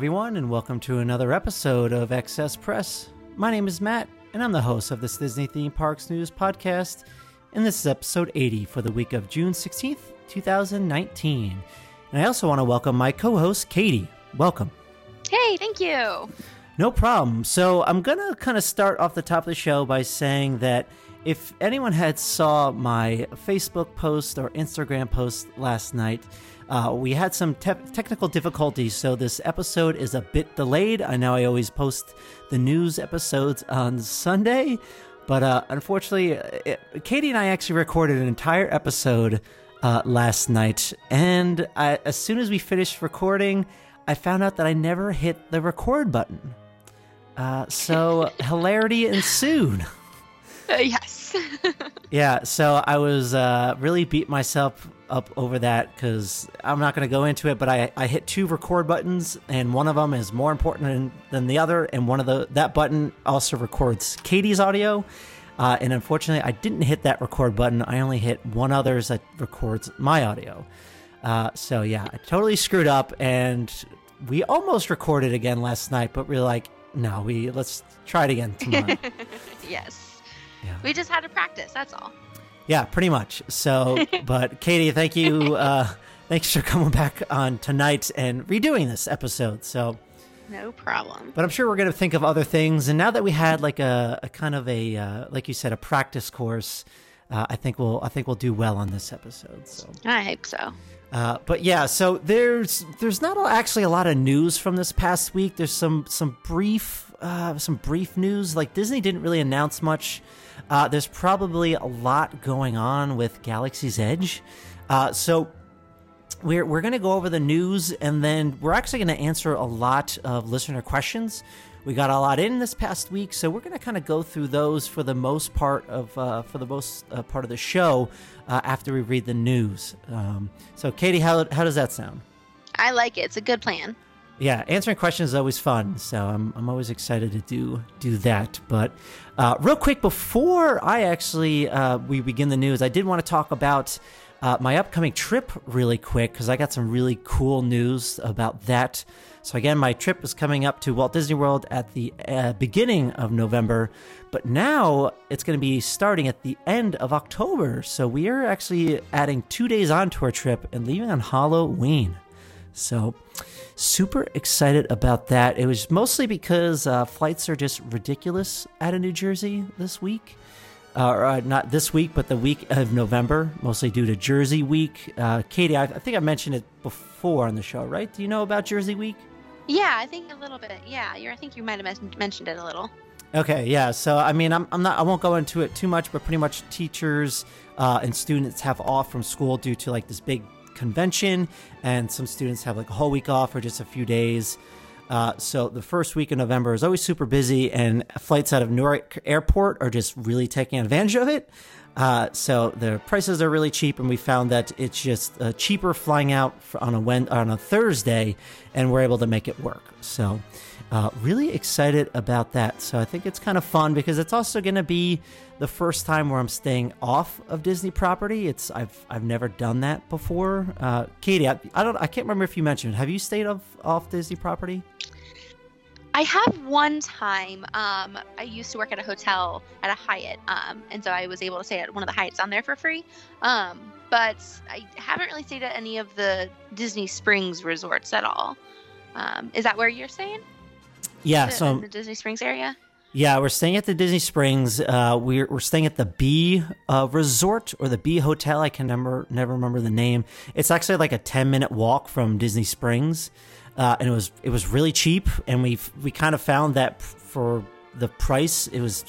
Everyone, and welcome to another episode of Excess Press. My name is Matt, and I'm the host of this Disney Theme Parks News podcast. And this is episode 80 for the week of June 16th, 2019. And I also want to welcome my co host, Katie. Welcome. Hey, thank you. No problem. So I'm going to kind of start off the top of the show by saying that if anyone had saw my Facebook post or Instagram post last night, uh, we had some te- technical difficulties, so this episode is a bit delayed. I know I always post the news episodes on Sunday, but uh, unfortunately, it, Katie and I actually recorded an entire episode uh, last night, and I, as soon as we finished recording, I found out that I never hit the record button. Uh, so hilarity ensued. Uh, yes. yeah, so I was uh, really beat myself up over that because I'm not going to go into it, but I, I hit two record buttons, and one of them is more important than, the other, and one of the that button also records Katie's audio. Uh, and unfortunately, I didn't hit that record button. I only hit one others that records my audio. Uh, so yeah, I totally screwed up, and we almost recorded again last night, but we are like, no, we let's try it again tomorrow. yes. Yeah. We just had to practice. That's all. Yeah, pretty much. So, but Katie, thank you. Uh, thanks for coming back on tonight and redoing this episode. So, no problem. But I'm sure we're going to think of other things. And now that we had like a, a kind of a, uh, like you said, a practice course, uh, I think we'll, I think we'll do well on this episode. So I hope so. Uh, but yeah, so there's there's not actually a lot of news from this past week. There's some some brief uh, some brief news. Like Disney didn't really announce much uh, there's probably a lot going on with Galaxy's Edge. Uh, so we're, we're going to go over the news and then we're actually going to answer a lot of listener questions. We got a lot in this past week, so we're going to kind of go through those for the most part of uh, for the most uh, part of the show uh, after we read the news. Um, so, Katie, how how does that sound? I like it. It's a good plan yeah, answering questions is always fun. So I'm, I'm always excited to do do that. But uh, real quick, before I actually uh, we begin the news, I did want to talk about uh, my upcoming trip really quick because I got some really cool news about that. So again, my trip is coming up to Walt Disney World at the uh, beginning of November, but now it's going to be starting at the end of October. So we are actually adding two days onto our trip and leaving on Halloween. So super excited about that. It was mostly because uh, flights are just ridiculous out of New Jersey this week. Uh, or uh, not this week, but the week of November, mostly due to Jersey Week. Uh, Katie, I, I, think I mentioned it before on the show, right? Do you know about Jersey Week? Yeah, I think a little bit. Yeah, I think you might have mentioned it a little. Okay, yeah. So I mean, I'm, I'm not. I won't go into it too much, but pretty much teachers uh, and students have off from school due to like this big convention, and some students have like a whole week off or just a few days. Uh, so the first week of November is always super busy, and flights out of Newark Airport are just really taking advantage of it. Uh, so the prices are really cheap, and we found that it's just uh, cheaper flying out on a on a Thursday, and we're able to make it work. So uh, really excited about that. So I think it's kind of fun because it's also going to be the first time where I'm staying off of Disney property. It's I've I've never done that before. Uh, Katie, I, I don't I can't remember if you mentioned. Have you stayed off off Disney property? I have one time. Um, I used to work at a hotel at a Hyatt, um, and so I was able to stay at one of the Hyatts on there for free. Um, but I haven't really stayed at any of the Disney Springs resorts at all. Um, is that where you're staying? Yeah, the, so the Disney Springs area. Yeah, we're staying at the Disney Springs. Uh, we're we're staying at the B uh, Resort or the B Hotel. I can never never remember the name. It's actually like a ten minute walk from Disney Springs, uh, and it was it was really cheap. And we we kind of found that for the price, it was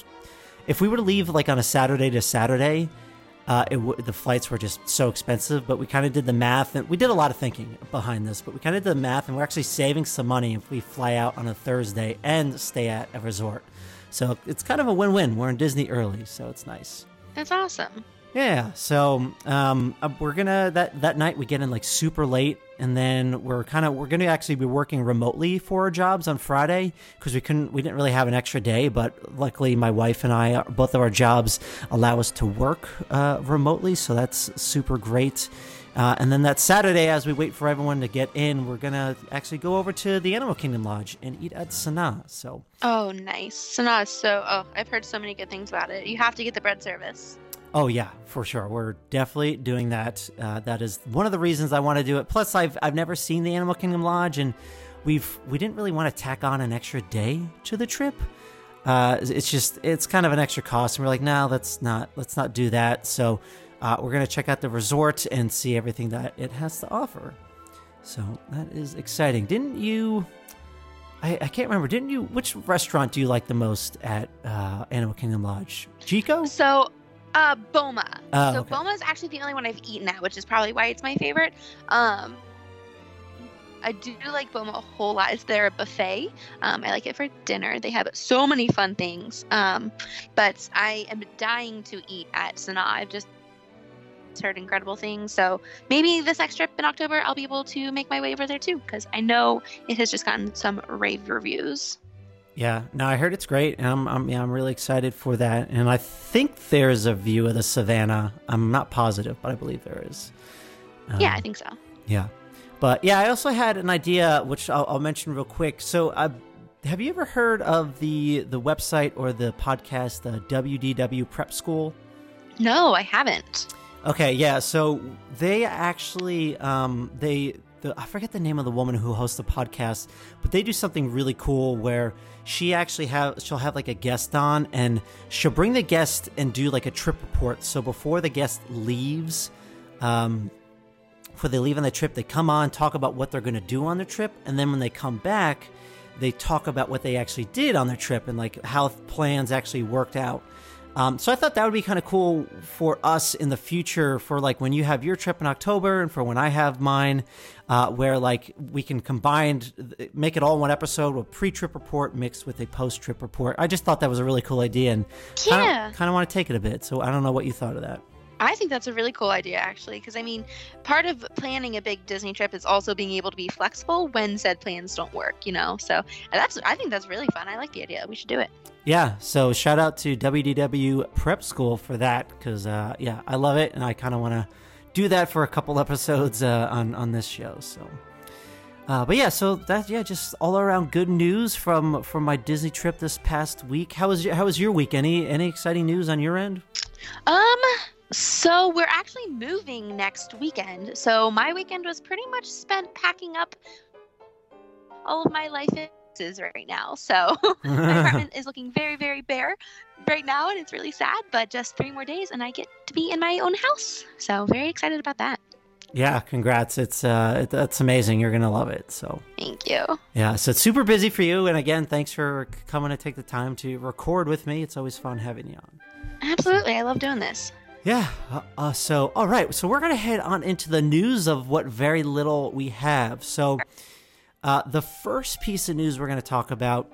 if we were to leave like on a Saturday to Saturday, uh, it w- the flights were just so expensive. But we kind of did the math, and we did a lot of thinking behind this. But we kind of did the math, and we're actually saving some money if we fly out on a Thursday and stay at a resort. So it's kind of a win-win. We're in Disney early, so it's nice. That's awesome. Yeah. So um, uh, we're gonna that that night we get in like super late, and then we're kind of we're gonna actually be working remotely for our jobs on Friday because we couldn't we didn't really have an extra day, but luckily my wife and I both of our jobs allow us to work uh, remotely, so that's super great. Uh, and then that Saturday, as we wait for everyone to get in, we're gonna actually go over to the Animal Kingdom Lodge and eat at Sanaa. So Oh, nice. Sanaa is so. Oh, I've heard so many good things about it. You have to get the bread service. Oh yeah, for sure. We're definitely doing that. Uh, that is one of the reasons I want to do it. Plus, I've I've never seen the Animal Kingdom Lodge, and we've we didn't really want to tack on an extra day to the trip. Uh, it's just it's kind of an extra cost, and we're like, no, let's not let's not do that. So uh, we're gonna check out the resort and see everything that it has to offer. So that is exciting. Didn't you? I, I can't remember. Didn't you? Which restaurant do you like the most at uh, Animal Kingdom Lodge? Chico? So, uh, Boma. Oh, so okay. Boma is actually the only one I've eaten at, which is probably why it's my favorite. Um, I do like Boma a whole lot. It's their buffet. Um, I like it for dinner. They have so many fun things. Um, but I am dying to eat at Sanaa. I've just heard incredible things. So maybe this next trip in October, I'll be able to make my way over there too, because I know it has just gotten some rave reviews. Yeah, no, I heard it's great, and I'm, I'm yeah, I'm really excited for that. And I think there's a view of the savannah. I'm not positive, but I believe there is. yeah, Um, I think so. Yeah, but yeah, I also had an idea, which I'll, I'll mention real quick. So, uh, have you ever heard of the the website or the podcast, the WDW Prep School? No, I haven't. Okay, yeah. So they actually um they the I forget the name of the woman who hosts the podcast, but they do something really cool where she actually have she'll have like a guest on and she'll bring the guest and do like a trip report. So before the guest leaves, um before they leave on the trip, they come on, talk about what they're going to do on their trip, and then when they come back, they talk about what they actually did on their trip and like how plans actually worked out. Um, so I thought that would be kind of cool for us in the future, for like when you have your trip in October and for when I have mine, uh, where like we can combine, make it all one episode, a pre-trip report mixed with a post-trip report. I just thought that was a really cool idea and Yeah. kind of want to take it a bit. So I don't know what you thought of that. I think that's a really cool idea, actually, because I mean, part of planning a big Disney trip is also being able to be flexible when said plans don't work, you know. So that's I think that's really fun. I like the idea. We should do it. Yeah, so shout out to WDW Prep School for that because uh, yeah, I love it and I kind of want to do that for a couple episodes uh, on on this show. So, uh, but yeah, so that yeah, just all around good news from from my Disney trip this past week. How was your, how was your week? Any any exciting news on your end? Um, so we're actually moving next weekend. So my weekend was pretty much spent packing up all of my life is right now. So my apartment is looking very, very bare right now, and it's really sad. But just three more days, and I get to be in my own house. So very excited about that. yeah, congrats! It's uh, it, that's amazing. You're gonna love it. So Thank you. yeah, so it's super busy for you. And again, thanks for coming to take the time to record with me. It's always fun having you on. Absolutely, I love doing this. Yeah. Uh, uh, so, all right. So, we're going to head on into the news of what very little we have. So, uh, the first piece of news we're going to talk about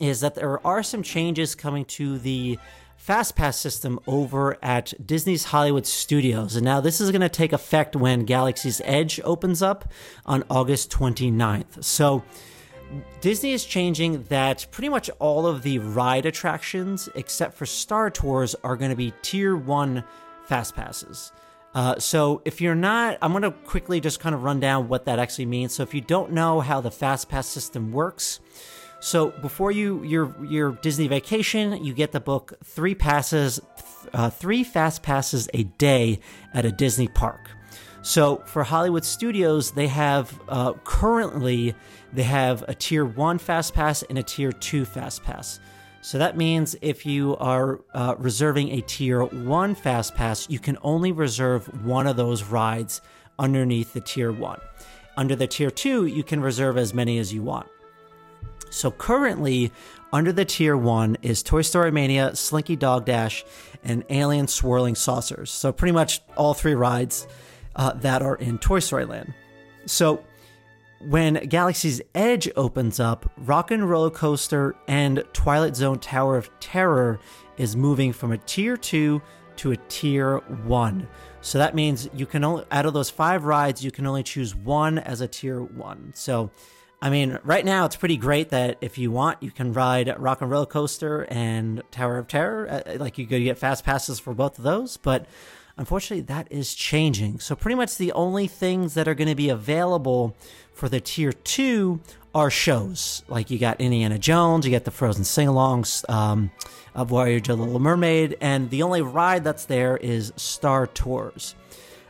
is that there are some changes coming to the FastPass system over at Disney's Hollywood Studios. And now this is going to take effect when Galaxy's Edge opens up on August 29th. So, Disney is changing that pretty much all of the ride attractions, except for Star Tours, are going to be tier one fast passes. Uh, so if you're not, I'm going to quickly just kind of run down what that actually means. So if you don't know how the fast pass system works, so before you your your Disney vacation, you get to book three passes, uh, three fast passes a day at a Disney park. So for Hollywood Studios, they have uh, currently they have a tier one fast pass and a tier two fast pass. So that means if you are uh, reserving a tier one fast pass, you can only reserve one of those rides underneath the tier one. Under the tier two, you can reserve as many as you want. So currently, under the tier one is Toy Story Mania, Slinky Dog Dash, and Alien Swirling Saucers. So pretty much all three rides uh, that are in Toy Story Land. So when Galaxy's Edge opens up, Rock and Roller Coaster and Twilight Zone Tower of Terror is moving from a tier two to a tier one. So that means you can only, out of those five rides, you can only choose one as a tier one. So, I mean, right now it's pretty great that if you want, you can ride Rock and Roller Coaster and Tower of Terror. Uh, like you could get fast passes for both of those, but unfortunately that is changing. So pretty much the only things that are going to be available for the tier two are shows. Like you got Indiana Jones, you got the Frozen sing-alongs. Um, of Voyage of the Little Mermaid, and the only ride that's there is Star Tours.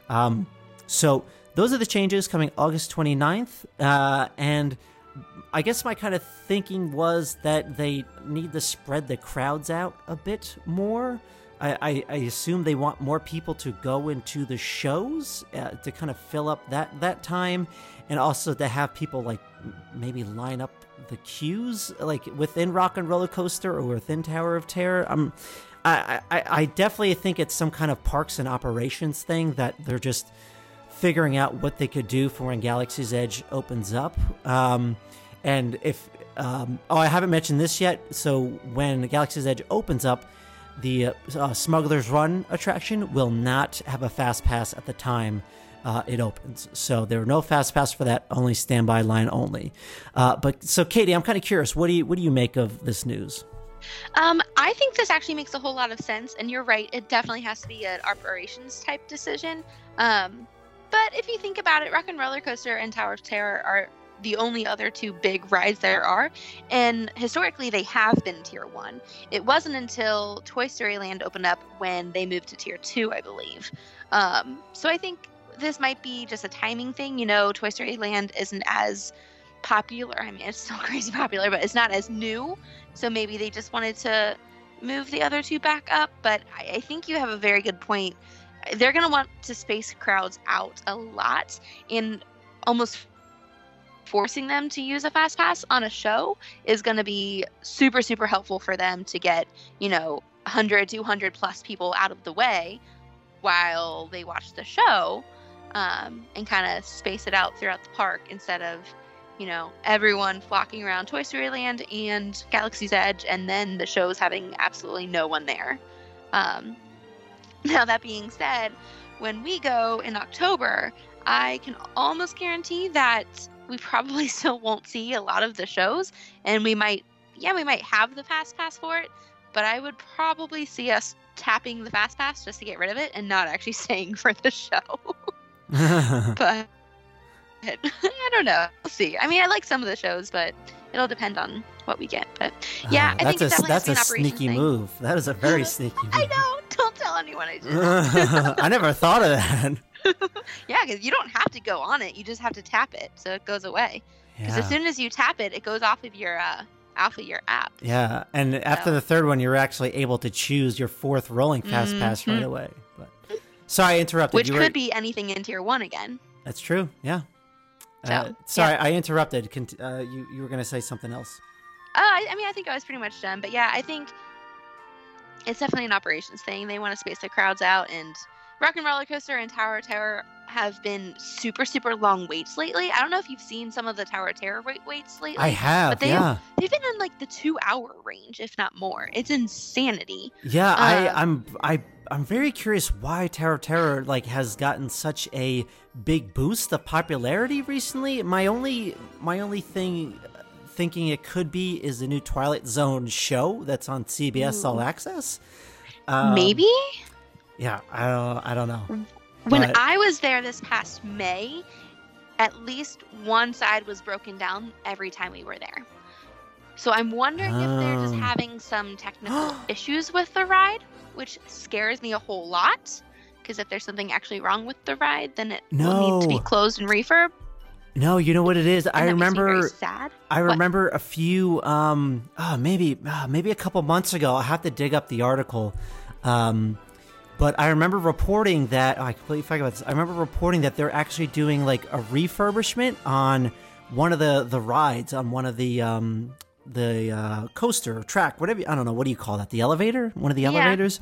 Um, so those are the changes coming August 29th, uh, and I guess my kind of thinking was that they need to spread the crowds out a bit more. I, I, I assume they want more people to go into the shows uh, to kind of fill up that that time, and also to have people like maybe line up the queues like within Rock and Roller Coaster or within Tower of Terror. Um, I, I, I definitely think it's some kind of parks and operations thing that they're just figuring out what they could do for when Galaxy's Edge opens up. Um, and if um, oh, I haven't mentioned this yet. So when Galaxy's Edge opens up, the uh, Smuggler's Run attraction will not have a fast pass at the time uh, it opens. So there are no fast pass for that, only standby line only. Uh, but so Katie, I'm kind of curious. What do you what do you make of this news? Um, I think this actually makes a whole lot of sense, and you're right. It definitely has to be an operations type decision. Um, but if you think about it, Rock and Roller Coaster and Tower of Terror are the only other two big rides there are, and historically they have been Tier One. It wasn't until Toy Story Land opened up when they moved to Tier Two, I believe. Um, so I think this might be just a timing thing. You know, Toy Story Land isn't as popular. I mean, it's still crazy popular, but it's not as new. So maybe they just wanted to move the other two back up. But I, I think you have a very good point. They're going to want to space crowds out a lot and almost forcing them to use a fast pass on a show is going to be super super helpful for them to get you know 100 200 plus people out of the way while they watch the show um, and kind of space it out throughout the park instead of, you know, everyone flocking around Toy Story Land and Galaxy's Edge, and then the shows having absolutely no one there. Um, now, that being said, when we go in October, I can almost guarantee that we probably still won't see a lot of the shows, and we might, yeah, we might have the fast pass for it, but I would probably see us tapping the fast pass just to get rid of it and not actually staying for the show. but I don't know. We'll see. I mean, I like some of the shows, but it'll depend on what we get. But yeah, uh, I think a, that's a sneaky thing. move. That is a very sneaky move. I know. Don't tell anyone I did. I never thought of that. yeah, because you don't have to go on it. You just have to tap it, so it goes away. Because yeah. as soon as you tap it, it goes off of your uh, off of your app. Yeah, and so. after the third one, you're actually able to choose your fourth rolling fast mm-hmm. pass right away. But Sorry, I interrupted. Which you could were... be anything in tier one again. That's true. Yeah. So, uh, sorry, yeah. I interrupted. Uh, you you were going to say something else. Uh, I, I mean, I think I was pretty much done. But yeah, I think it's definitely an operations thing. They want to space the crowds out, and Rock and Roller Coaster and Tower of Terror have been super super long waits lately. I don't know if you've seen some of the Tower of Terror wait waits lately. I have. But they yeah. they've been in like the two hour range, if not more. It's insanity. Yeah, I um, I'm I I'm very curious why Tower of Terror like has gotten such a big boost of popularity recently. My only my only thing thinking it could be is the new Twilight Zone show that's on CBS Ooh. All Access. Um, Maybe. Yeah, I don't I don't know. When but... I was there this past May, at least one side was broken down every time we were there. So I'm wondering if they're just oh. having some technical issues with the ride which scares me a whole lot. Because if there's something actually wrong with the ride, then it no. will need to be closed and refurb. No, you know what it is. And I remember. sad. I What? remember a few, um, oh, maybe, uh, maybe a couple months ago. I have to dig up the article, um, but I remember reporting that. Oh, I completely forgot about this. I remember reporting that they're actually doing like a refurbishment on one of the the rides on one of the um, the uh, coaster track, whatever. I don't know. What do you call that? The elevator? One of the Yeah. elevators?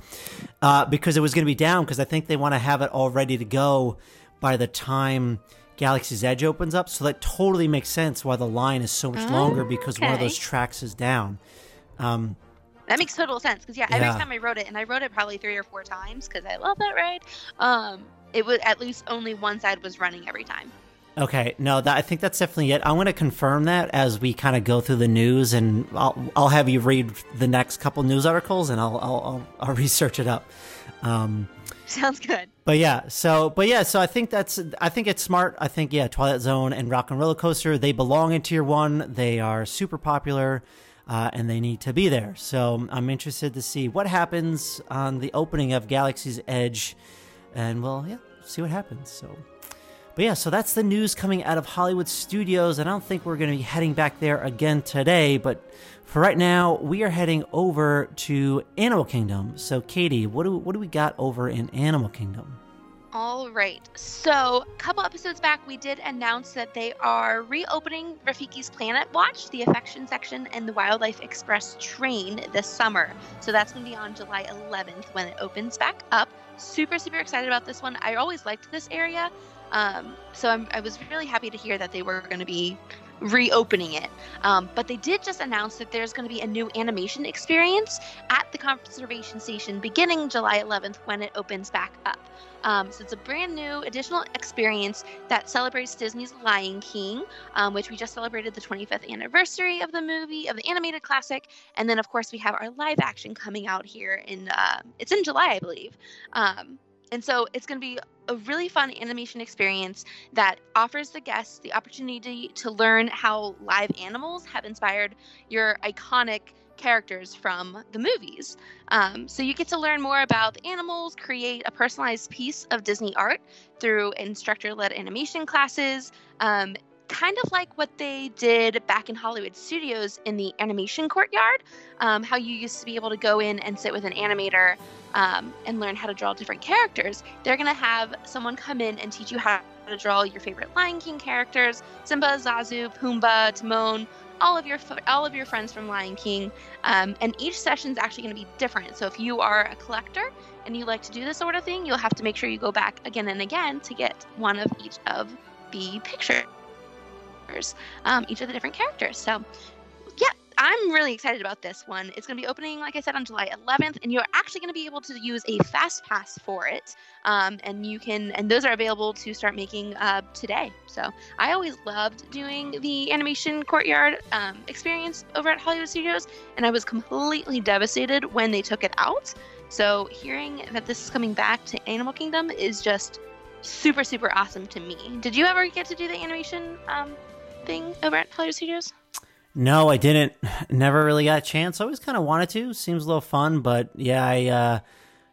Uh, because it was going to be down. Because I think they want to have it all ready to go by the time. Galaxy's Edge opens up, so that totally makes sense why the line is so much longer because one of those tracks is down. Um, That makes total sense because yeah, every time I wrote it, and I wrote it probably three or four times because I love that ride. Um, it was at least only one side was running every time. okay, no, that, I think that's definitely it. I want to confirm that as we kind of go through the news, and I'll I'll have you read the next couple news articles, and I'll I'll, I'll, I'll research it up. Um, Sounds good. But yeah, so but yeah, so I think that's I think it's smart. I think yeah, Twilight Zone and Rock and Roller Coaster they belong in Tier One. They are super popular, uh, and they need to be there. So I'm interested to see what happens on the opening of Galaxy's Edge, and well, yeah, see what happens. So. But yeah, so that's the news coming out of Hollywood Studios. and I don't think we're going to be heading back there again today, but for right now, we are heading over to Animal Kingdom. So, Katie, what do what do we got over in Animal Kingdom? All right. So, a couple episodes back, we did announce that they are reopening Rafiki's Planet Watch, the affection section, and the Wildlife Express train this summer. So, that's going to be on July 11th when it opens back up. Super, super excited about this one. I always liked this area. Um, so, I'm, I was really happy to hear that they were going to be reopening it. Um, but they did just announce that there's going to be a new animation experience at the conservation station beginning July 11th when it opens back up. Um, so it's a brand new additional experience that celebrates Disney's Lion King, um, which we just celebrated the 25th anniversary of the movie of the animated classic, and then of course we have our live action coming out here in uh, it's in July, I believe. Um, and so it's going to be a really fun animation experience that offers the guests the opportunity to learn how live animals have inspired your iconic characters from the movies. Um, so you get to learn more about the animals, create a personalized piece of Disney art through instructor-led animation classes. Um, kind of like what they did back in Hollywood Studios in the animation courtyard, um, how you used to be able to go in and sit with an animator um, and learn how to draw different characters. They're going to have someone come in and teach you how to draw your favorite Lion King characters: Simba, Zazu, Pumbaa, Timon, all of your all of your friends from Lion King. Um, and each session is actually going to be different. So if you are a collector and you like to do this sort of thing, you'll have to make sure you go back again and again to get one of each of the pictures, um, each of the different characters. So I'm really excited about this one. It's going to be opening, like I said, on July 11th, and you're actually going to be able to use a fast pass for it. Um, and you can, and those are available to start making uh, today. So I always loved doing the animation courtyard um, experience over at Hollywood Studios, and I was completely devastated when they took it out. So hearing that this is coming back to Animal Kingdom is just super, super awesome to me. Did you ever get to do the animation um, thing over at Hollywood Studios? No, I didn't. Never really got a chance. I always kind of wanted to. Seems a little fun, but yeah, I uh,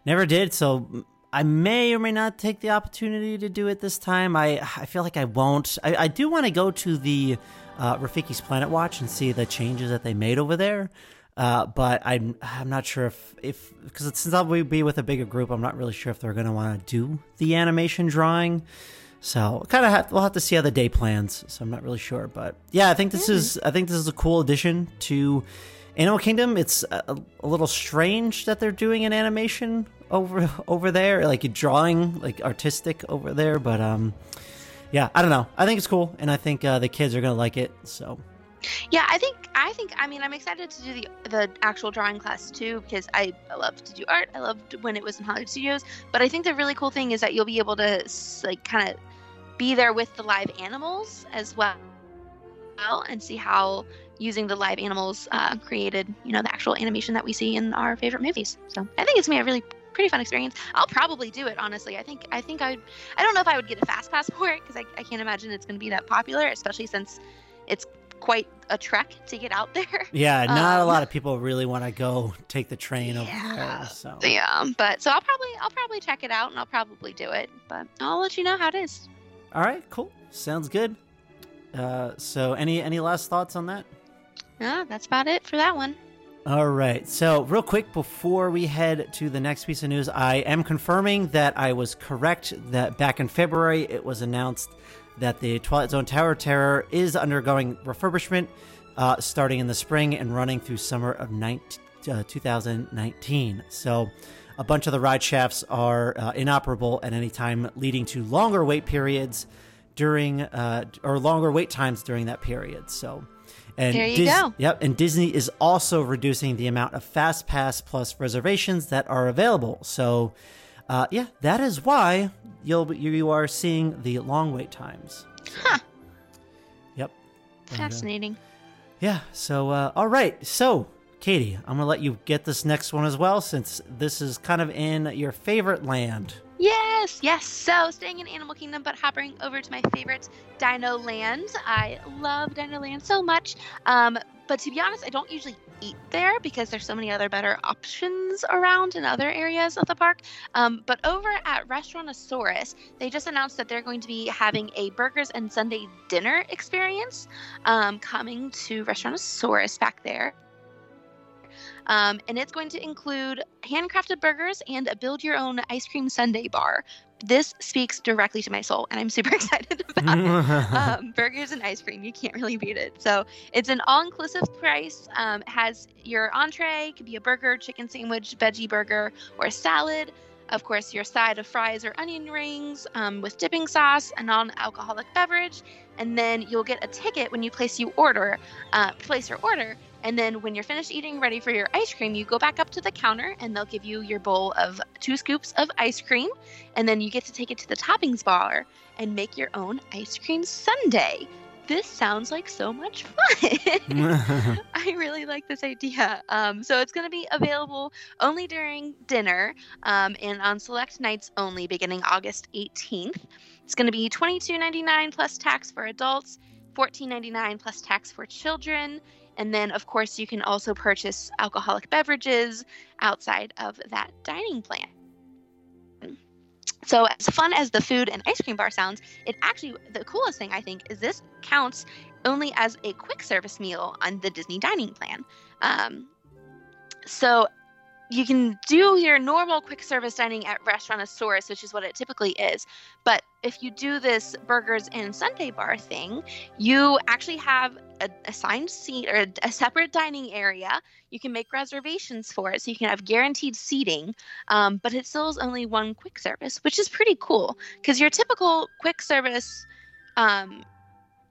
never did. So I may or may not take the opportunity to do it this time. I I feel like I won't. I, I do want to go to the uh, Rafiki's Planet Watch and see the changes that they made over there. Uh, but I'm I'm not sure if if because since I'll be with a bigger group, I'm not really sure if they're going to want to do the animation drawing. So kind of have, we'll have to see how the day plans. So I'm not really sure, but yeah, I think this is I think this is a cool addition to Animal Kingdom. It's a, a little strange that they're doing an animation over over there, like drawing, like artistic over there. But um, yeah, I don't know. I think it's cool, and I think uh, the kids are gonna like it. So Yeah, I think I think I mean I'm excited to do the the actual drawing class too because I, I love to do art. I loved when it was in Hollywood Studios, but I think the really cool thing is that you'll be able to like kind of be there with the live animals as well, and see how using the live animals uh, created you know the actual animation that we see in our favorite movies. So I think it's gonna be a really pretty fun experience. I'll probably do it honestly. I think I think I. I don't know if I would get a fast pass for it because I, I can't imagine it's gonna be that popular, especially since it's quite a trek to get out there. yeah, not a Um, lot of people really want to go take the train over Yeah. there. So Yeah, but so I'll probably I'll probably check it out and I'll probably do it, but I'll let you know how it is. all right, cool, sounds good. Uh, so, any any last thoughts on that? Yeah, that's about it for that one. All right. So, real quick before we head to the next piece of news, I am confirming that I was correct. That back in February, it was announced that the Twilight Zone Tower Terror is undergoing refurbishment, uh, starting in the spring and running through summer of 19, uh, 2019. So, a bunch of the ride shafts are uh, inoperable at any time, leading to longer wait periods during uh, or longer wait times during that period. So, and There you go. Yep, and Disney is also reducing the amount of Fast Pass Plus reservations that are available. So, uh, yeah, that is why you'll be- you are seeing the long wait times. Huh. Yep. And, uh, Fascinating. yeah. So, uh, all right. So, Katie, I'm gonna let you get this next one as well, since this is kind of in your favorite land. Yes, yes. So staying in Animal Kingdom, but hopping over to my favorite, Dino Land. I love Dino Land so much. Um, but to be honest, I don't usually eat there because there's so many other better options around in other areas of the park. Um, but over at Restaurantosaurus, they just announced that they're going to be having a burgers and sundae dinner experience um, coming to Restaurantosaurus back there. Um, and it's going to include handcrafted burgers and a build your own ice cream sundae bar. This speaks directly to my soul, and I'm super excited about it. Um, burgers and ice cream, you can't really beat it. So it's an all inclusive price. Um, it has your entree, could be a burger, chicken sandwich, veggie burger, or a salad. Of course, your side of fries or onion rings um, with dipping sauce, a non alcoholic beverage. And then you'll get a ticket when you place you order, uh, place your order. And then when you're finished eating, ready for your ice cream, you go back up to the counter and they'll give you your bowl of two scoops of ice cream. And then you get to take it to the toppings bar and make your own ice cream sundae. This sounds like so much fun. I really like this idea. Um, so it's going to be available only during dinner um, and on select nights only beginning August 18th. It's going to be $22.99 plus tax for adults, $14.99 plus tax for children. And then, of course, you can also purchase alcoholic beverages outside of that dining plan. So, as fun as the food and ice cream bar sounds, it actually, the coolest thing I think is this counts only as a quick service meal on the Disney dining plan. Um, so, you can do your normal quick service dining at restaurant Restaurantosaurus, which is what it typically is. But if you do this burgers and sundae bar thing, you actually have a assigned seat or a, separate dining area. You can make reservations for it, so you can have guaranteed seating. Um, but it still is only one quick service, which is pretty cool because your typical quick service um,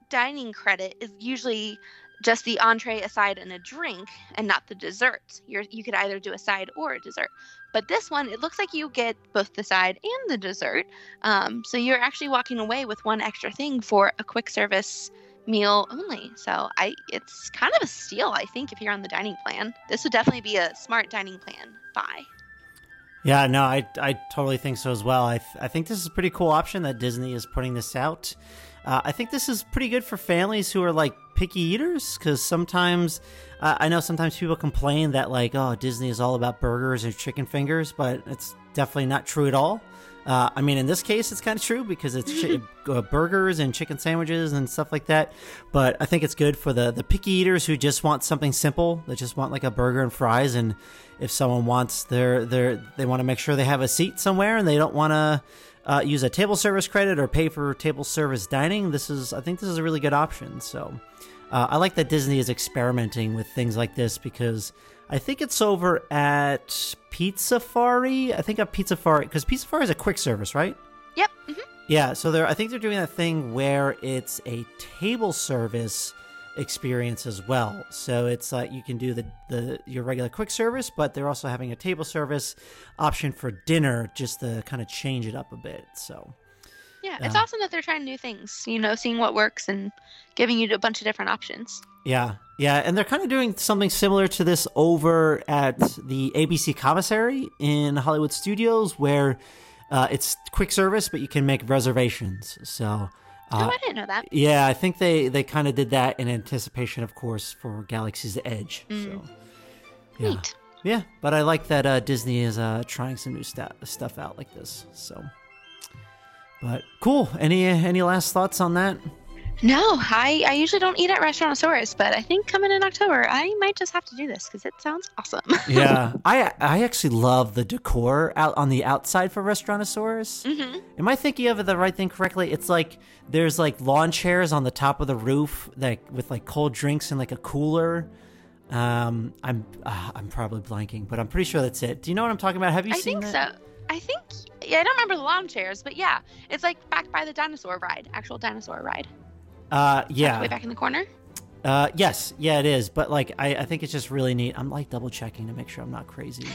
dining credit is usually just the entree, a side, and a drink, and not the dessert. You're, you could either do a side or a dessert. But this one, it looks like you get both the side and the dessert. Um, so you're actually walking away with one extra thing for a quick service meal only. So I, it's kind of a steal, I think, if you're on the dining plan. This would definitely be a smart dining plan buy. Yeah, no, I, I totally think so as well. I, th- I think this is a pretty cool option that Disney is putting this out. Uh, I think this is pretty good for families who are like picky eaters because sometimes uh, I know sometimes people complain that like oh Disney is all about burgers and chicken fingers, but it's definitely not true at all. Uh, I mean, in this case, it's kind of true because it's chi- uh, burgers and chicken sandwiches and stuff like that. But I think it's good for the the picky eaters who just want something simple. They just want like a burger and fries. And if someone wants their their they want to make sure they have a seat somewhere and they don't want to uh, use a table service credit or pay for table service dining, this is I think this is a really good option. So uh, I like that Disney is experimenting with things like this because I think it's over at Pizzafari. I think at Pizzafari because Pizzafari is a quick service, right? Yep. hmm Yeah, so they're I think they're doing that thing where it's a table service experience as well. So it's like you can do the, the your regular quick service, but they're also having a table service option for dinner just to kind of change it up a bit. So Yeah, it's Yeah. awesome that they're trying new things, you know, seeing what works and giving you a bunch of different options. yeah, yeah, and they're kind of doing something similar to this over at the ABC commissary in Hollywood Studios, where uh, it's quick service, but you can make reservations. So. Oh, Uh, I didn't know that. Yeah, I think they they kind of did that in anticipation, of course, for Galaxy's Edge. So, yeah, Neat. yeah. But I like that uh, Disney is uh, trying some new sta- stuff out like this. So, but cool. Any any last thoughts on that? No, I, I usually don't eat at Restaurantosaurus, but I think coming in October, I might just have to do this because it sounds awesome. yeah, I I actually love the decor out on the outside for Restaurantosaurus. hmm Am I thinking of the right thing correctly? It's like there's like lawn chairs on the top of the roof, like with like cold drinks and like a cooler. Um, I'm uh, I'm probably blanking, but I'm pretty sure that's it. Do you know what I'm talking about? Have you I seen I think that? so. I think, yeah, I don't remember the lawn chairs, but yeah, it's like back by the dinosaur ride, actual dinosaur ride. Uh, yeah. Way back in the corner. Uh, yes, yeah, it is. But like, I, I think it's just really neat. I'm like double checking to make sure I'm not crazy.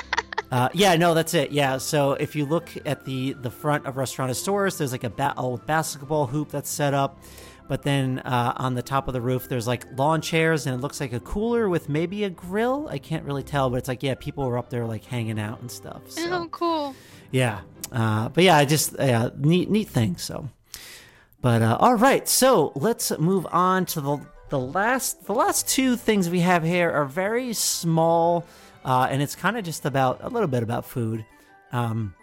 uh, yeah, no, that's it. Yeah. So if you look at the the front of Restaurant Restaurantosaurus, there's like a ba- old basketball hoop that's set up. But then uh, on the top of the roof, there's like lawn chairs, and it looks like a cooler with maybe a grill. I can't really tell, but it's like yeah, people were up there like hanging out and stuff. So. Oh, cool. Yeah. Uh, but yeah, I just yeah, neat neat thing. So, but uh, all right, so let's move on to the the last the last two things we have here are very small, uh, and it's kind of just about a little bit about food. Um,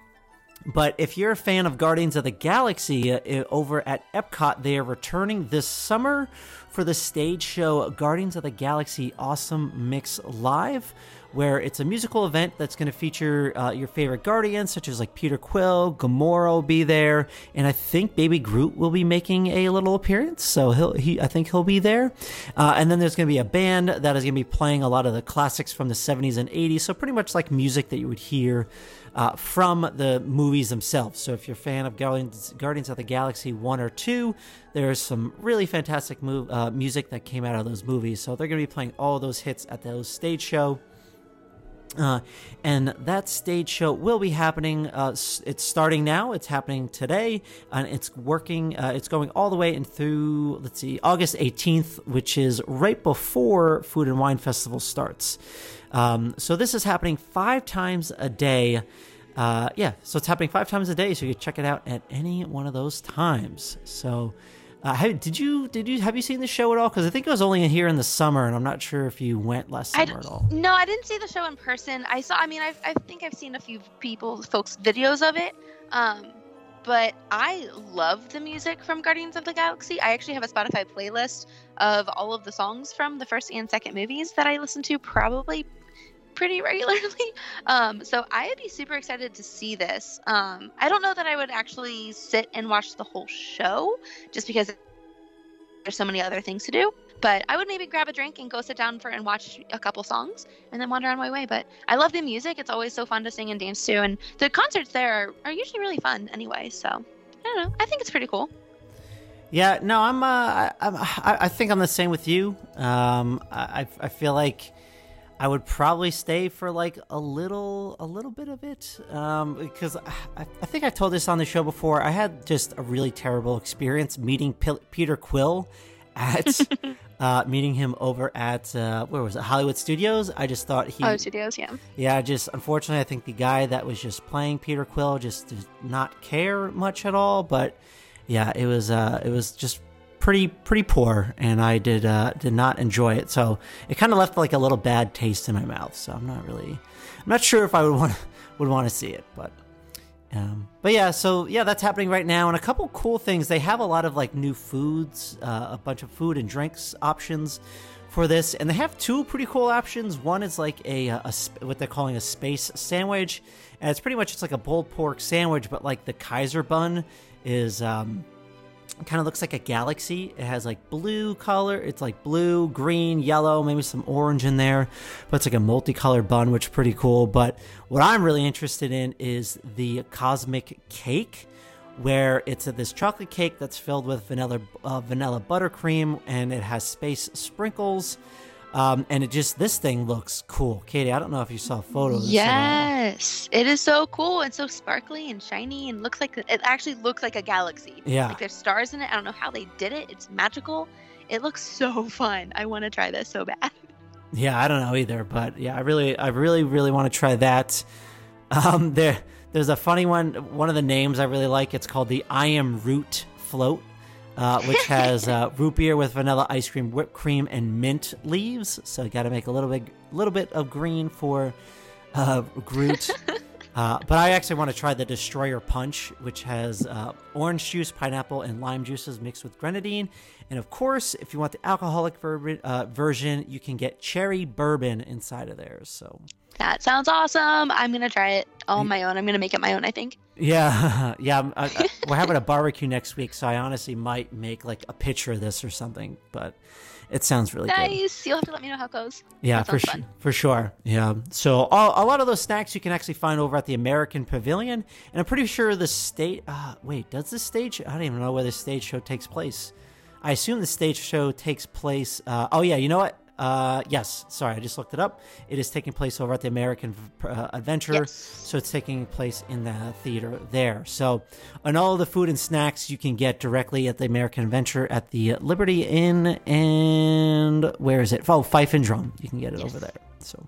but if you're a fan of Guardians of the Galaxy uh, over at Epcot, they are returning this summer for the stage show Guardians of the Galaxy Awesome Mix Live, where it's a musical event that's going to feature uh, your favorite Guardians, such as like Peter Quill, Gamora will be there, and I think Baby Groot will be making a little appearance. So he'll he I think he'll be there, uh, and then there's going to be a band that is going to be playing a lot of the classics from the 70s and 80s. So pretty much like music that you would hear uh, from the movies themselves. So if you're a fan of Guardians, Guardians of the Galaxy 1 or 2, there's some really fantastic move, uh, music that came out of those movies. So they're going to be playing all those hits at those stage show. Uh, and that stage show will be happening. Uh, it's starting now. It's happening today, and it's working. Uh, it's going all the way through. Let's see, August 18th, which is right before Food and Wine Festival starts. Um, so this is happening five times a day. Uh, yeah, so it's happening five times a day. So you can check it out at any one of those times. So. Uh, have, did you did you have you seen the show at all? Because I think it was only here in the summer, and I'm not sure if you went last summer at all. No, I didn't see the show in person. I saw. I mean, I've, I think I've seen a few people, folks, videos of it. Um, but I love the music from Guardians of the Galaxy. I actually have a Spotify playlist of all of the songs from the first and second movies that I listen to probably pretty regularly. Um, so I would be super excited to see this. Um, I don't know that I would actually sit and watch the whole show just because there's so many other things to do. But I would maybe grab a drink and go sit down for and watch a couple songs and then wander on my way. But I love the music. It's always so fun to sing and dance to. And the concerts there are, are usually really fun anyway. So I don't know. I think it's pretty cool. Yeah, no, I'm. Uh, I, I, I think I'm the same with you. Um, I I feel like I would probably stay for like a little a little bit of it. Um, because I, I think I told this on the show before. I had just a really terrible experience meeting P- Peter Quill at uh, meeting him over at uh, where was it Hollywood Studios. I just thought he Oh, studios, yeah. yeah, just unfortunately, I think the guy that was just playing Peter Quill just did not care much at all. But yeah, it was uh, it was just pretty pretty poor, and I did uh, did not enjoy it. So it kind of left like a little bad taste in my mouth. So I'm not really, I'm not sure if I would want would want to see it, but. Um, but yeah, so yeah, that's happening right now, and a couple cool things. They have a lot of like new foods, uh, a bunch of food and drinks options for this, and they have two pretty cool options. One is like a, a sp- what they're calling a space sandwich, and it's pretty much it's like a pulled pork sandwich, but like the Kaiser bun is um, kind of looks like a galaxy. It has like blue color. It's like blue, green, yellow, maybe some orange in there. But it's like a multicolored bun, which is pretty cool. But what I'm really interested in is the cosmic cake, where it's a, this chocolate cake that's filled with vanilla uh, vanilla buttercream, and it has space sprinkles. Um, and it just this thing looks cool, Katie. I don't know if you saw photos. Yes, it is so cool and so sparkly and shiny and looks like it actually looks like a galaxy. Yeah. like there's stars in it. I don't know how they did it. It's magical. It looks so fun. I want to try this so bad. Yeah, I don't know either, but yeah, I really, I really, really want to try that. Um, there, there's a funny one. One of the names I really like. It's called the I Am Root Float, uh, which has uh, root beer with vanilla ice cream, whipped cream, and mint leaves. So you got to make a little bit, little bit of green for uh, Groot. Uh, but I actually want to try the Destroyer Punch, which has uh, orange juice, pineapple, and lime juices mixed with grenadine. And of course, if you want the alcoholic ver- uh, version, you can get cherry bourbon inside of there. So That sounds awesome. I'm gonna try it on my own. I'm gonna make it my own. I think. yeah, yeah, I, I, we're having a barbecue next week, so I honestly might make like a picture of this or something. But it sounds really good. Nice. You'll have to let me know how it goes. Yeah, for sure. For sure. Yeah. So all, a lot of those snacks you can actually find over at the American Pavilion, and I'm pretty sure the state. Uh, wait, does the stage? I don't even know where the stage show takes place. I assume the stage show takes place. Uh, oh yeah, you know what? Uh, yes. Sorry, I just looked it up. It is taking place over at the American uh, Adventure. Yes. So it's taking place in the theater there. So, and all the food and snacks you can get directly at the American Adventure at the Liberty Inn and where is it? Oh, Fife and Drum. You can get it over there. So,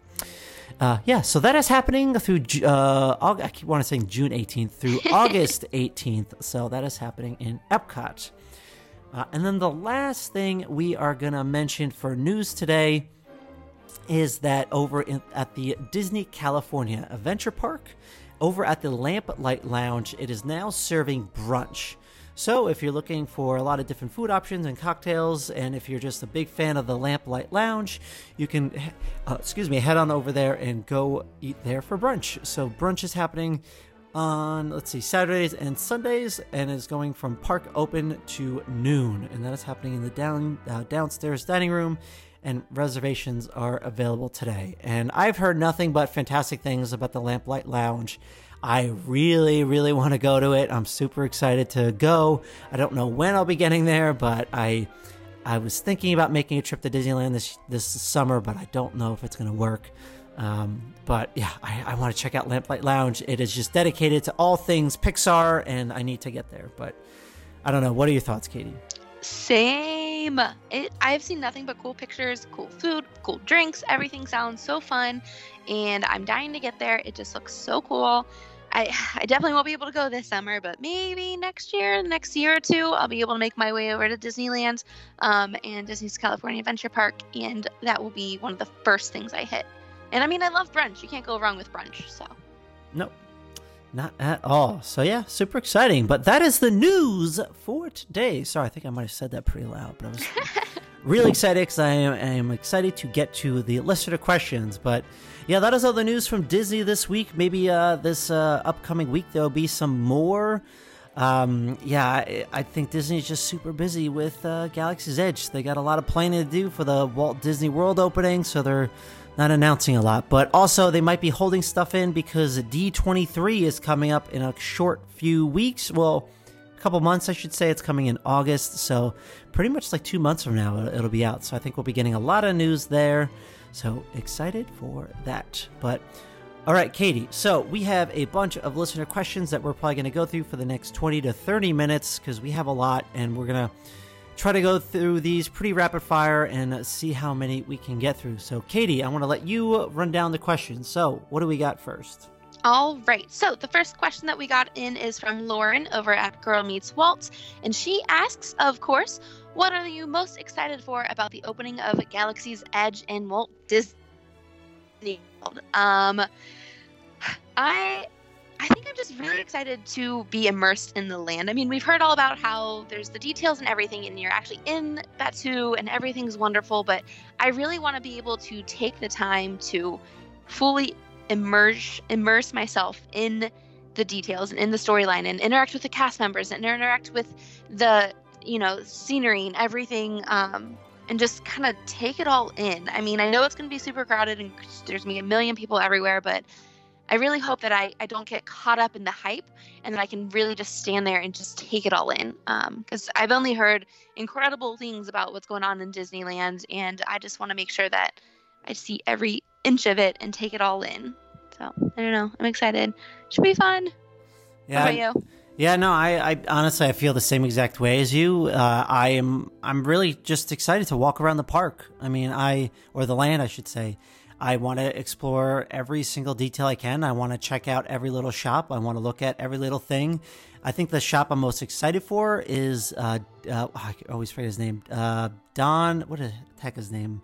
uh, yeah. So that is happening through. Uh, Aug- I keep want to say June 18th through August 18th. So that is happening in Epcot. Uh, and then the last thing we are gonna mention for news today is that over in, at the Disney California Adventure Park, over at the Lamplight Lounge, it is now serving brunch. So if you're looking for a lot of different food options and cocktails, and if you're just a big fan of the Lamplight Lounge, you can, uh, excuse me, head on over there and go eat there for brunch. So brunch is happening on let's see Saturdays and Sundays, and is going from park open to noon, and that is happening in the down uh, downstairs dining room. And reservations are available today. And I've heard nothing but fantastic things about the Lamplight Lounge. I really, really want to go to it. I'm super excited to go. I don't know when I'll be getting there, but I I was thinking about making a trip to Disneyland this this summer, but I don't know if it's going to work. Um, but yeah, I, I want to check out Lamplight Lounge. It is just dedicated to all things Pixar, and I need to get there. But I don't know. What are your thoughts, Katie? Same. It, I've seen nothing but cool pictures, cool food, cool drinks. Everything sounds so fun, and I'm dying to get there. It just looks so cool. I, I definitely won't be able to go this summer, but maybe next year, next year or two, I'll be able to make my way over to Disneyland um, and Disney's California Adventure Park, and that will be one of the first things I hit. And I mean, I love brunch. You can't go wrong with brunch. So Nope. Not at all. So yeah, super exciting. But that is the news for today. Sorry, I think I might have said that pretty loud, but I was really excited because I am, I am excited to get to the listener questions. But yeah, that is all the news from Disney this week. Maybe uh, this uh, upcoming week there'll be some more. Um, yeah, I, I think Disney's just super busy with uh, Galaxy's Edge. They got a lot of planning to do for the Walt Disney World opening, so they're not announcing a lot. But also, they might be holding stuff in because D23 is coming up in a short few weeks. Well, a couple months, I should say. It's coming in August, so pretty much like two months from now, it'll- it'll be out. So I think we'll be getting a lot of news there. So excited for that. But all right, Katie. So we have a bunch of listener questions that we're probably going to go through for the next 20 to 30 minutes because we have a lot and we're going to try to go through these pretty rapid fire and see how many we can get through. So, Katie, I want to let you run down the questions. So, what do we got first? All right. So the first question that we got in is from Lauren over at Girl Meets Waltz, and she asks, of course, what are you most excited for about the opening of Galaxy's Edge in Walt Disney World? Um, I. I think I'm just really excited to be immersed in the land. I mean, we've heard all about how there's the details and everything, and you're actually in Batuu, and everything's wonderful. But I really want to be able to take the time to fully immerse immerse myself in the details and in the storyline and interact with the cast members and interact with the you know scenery and everything um, and just kind of take it all in i mean i know it's going to be super crowded and there's going to be a million people everywhere but i really hope that I, I don't get caught up in the hype and that i can really just stand there and just take it all in because i've only heard incredible things about what's going on in disneyland and i just want to make sure that i see every inch of it and take it all in. So I don't know. I'm excited. Should be fun. Yeah, How about you? Yeah, no, I, I honestly I feel the same exact way as you. Uh, I am I'm really just excited to walk around the park. I mean, I or the land, I should say. I want to explore every single detail I can. I want to check out every little shop. I want to look at every little thing. I think the shop I'm most excited for is uh, uh I always forget his name. Uh, Don, what the heck is his name?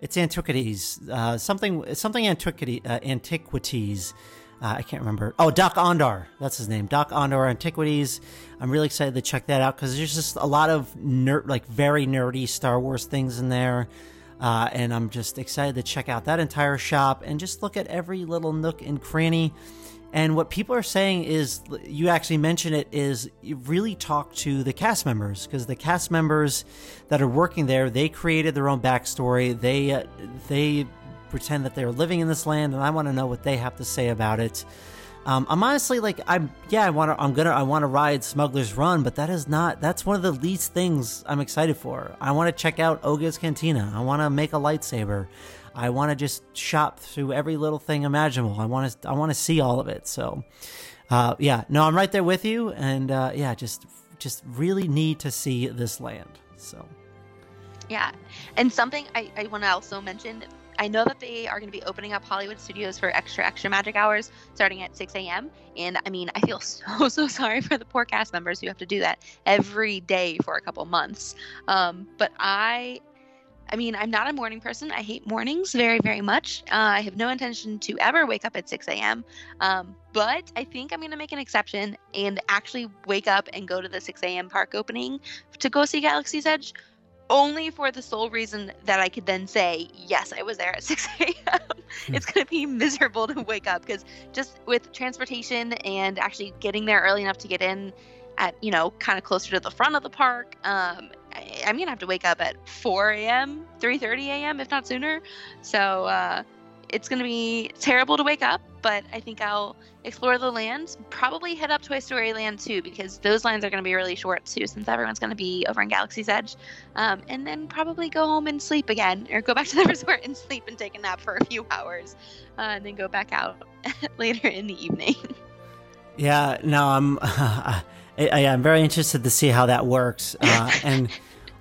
It's antiquities. Uh, something something antiquity uh, antiquities. Uh, I can't remember. Oh, Dok-Ondar. That's his name. Dok-Ondar Antiquities. I'm really excited to check that out because there's just a lot of nerd, like very nerdy Star Wars things in there. Uh, and I'm just excited to check out that entire shop and just look at every little nook and cranny. And what people are saying is, you actually mentioned it, is really talk to the cast members because the cast members that are working there, they created their own backstory. They uh, they pretend that they're living in this land, and I want to know what they have to say about it. Um, I'm honestly like I'm yeah I want to I'm gonna I want to ride Smuggler's Run, but that is not that's one of the least things I'm excited for. I want to check out Oga's Cantina. I want to make a lightsaber. I want to just shop through every little thing imaginable. I want to I want to see all of it. So uh, yeah, no, I'm right there with you, and uh, yeah, just just really need to see this land. So yeah, and something I, I want to also mention I know that they are going to be opening up Hollywood Studios for extra, extra magic hours starting at 6 a.m. And I mean, I feel so, so sorry for the poor cast members who have to do that every day for a couple months. Um, but I, I mean, I'm not a morning person. I hate mornings very, very much. Uh, I have no intention to ever wake up at 6 a.m. Um, but I think I'm going to make an exception and actually wake up and go to the 6 a.m. park opening to go see Galaxy's Edge only for the sole reason that I could then say, yes, I was there at 6 a.m. Hmm. it's going to be miserable to wake up because just with transportation and actually getting there early enough to get in at, you know, kind of closer to the front of the park, um, I, am going to have to wake up at 4 a.m., 3.30 a.m., if not sooner. So, uh, it's going to be terrible to wake up, but I think I'll explore the land. Probably head up Toy Story Land too, because those lines are going to be really short too, since everyone's going to be over in Galaxy's Edge. Um, and then probably go home and sleep again, or go back to the resort and sleep and take a nap for a few hours, uh, and then go back out later in the evening. Yeah, no, I'm. I, am very interested to see how that works, uh, and.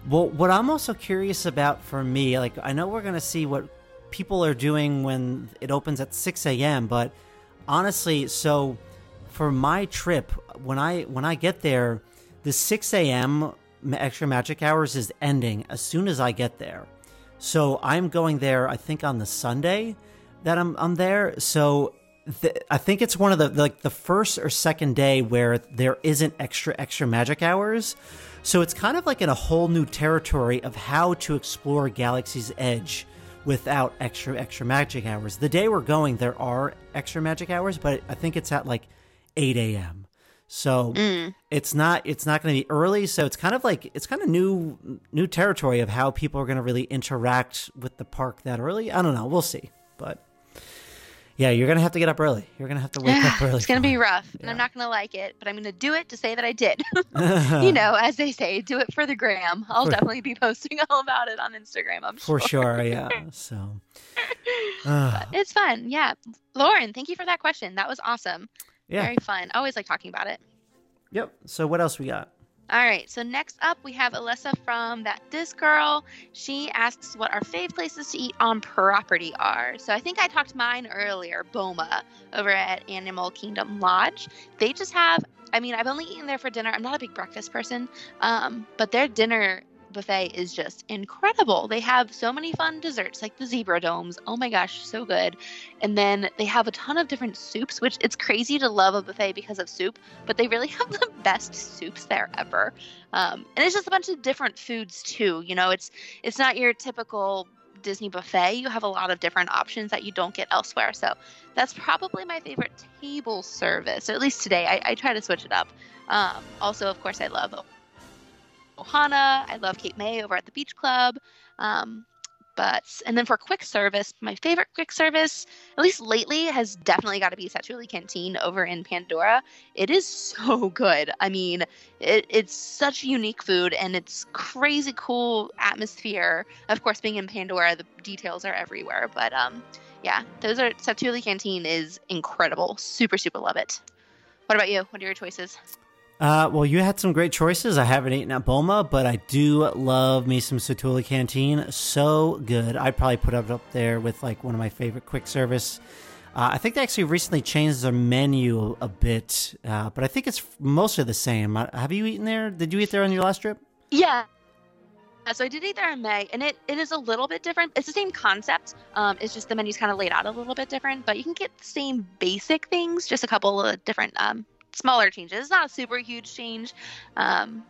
Well, what I'm also curious about for me, like I know we're going to see what people are doing when it opens at 6 a.m. But honestly, so for my trip, when I when I get there, the 6 a.m. extra magic hours is ending as soon as I get there. So I'm going there. I think on the Sunday that I'm I'm there. So I think it's one of the like the first or second day where there isn't extra extra magic hours. So it's kind of like in a whole new territory of how to explore Galaxy's Edge without extra extra magic hours. The day we're going, there are extra magic hours, but I think it's at like 8 a.m. So mm. it's not it's not going to be early. So it's kind of like it's kind of new new territory of how people are going to really interact with the park that early. I don't know. We'll see, but yeah, you're gonna have to get up early. You're gonna have to wake up early. It's gonna be rough, yeah. and I'm not gonna like it, but I'm gonna do it to say that I did. you know, as they say, do it for the gram. I'll for, definitely be posting all about it on Instagram. I'm for sure. sure yeah. So it's fun. Yeah, Lauren, thank you for that question. That was awesome. Yeah, very fun. I always like talking about it. Yep. So what else we got? All right, so next up we have Alyssa from That Disc Girl. She asks what our fave places to eat on property are. So I think I talked mine earlier, Boma, over at Animal Kingdom Lodge. They just have, I mean, I've only eaten there for dinner. I'm not a big breakfast person, um, but their dinner buffet is just incredible. They have so many fun desserts like the zebra domes. Oh my gosh, so good. And then they have a ton of different soups, which it's crazy to love a buffet because of soup, but they really have the best soups there ever. Um, and it's just a bunch of different foods too. You know, it's it's not your typical Disney buffet. You have a lot of different options that you don't get elsewhere. So that's probably my favorite table service, or at least today. I, I try to switch it up. Um, also, of course, I love Ohana. I love Cape May over at the Beach Club. Um, but and then for quick service, my favorite quick service, at least lately, has definitely got to be Satu'li Canteen over in Pandora. It is so good. I mean, it, it's such unique food and it's crazy cool atmosphere. Of course, being in Pandora, the details are everywhere. But um, yeah, those are Satu'li Canteen is incredible. Super super love it. What about you? What are your choices? Uh, well, you had some great choices. I haven't eaten at Boma, but I do love me some Satu'li Canteen. So good. I'd probably put it up there with like one of my favorite quick service. Uh, I think they actually recently changed their menu a bit, uh, but I think it's mostly the same. Uh, have you eaten there? Did you eat there on your last trip? Yeah. so I did eat there in May, and it, it is a little bit different. It's the same concept. Um, it's just the menu's kind of laid out a little bit different, but you can get the same basic things, just a couple of different um, smaller changes. It's not a super huge change, um,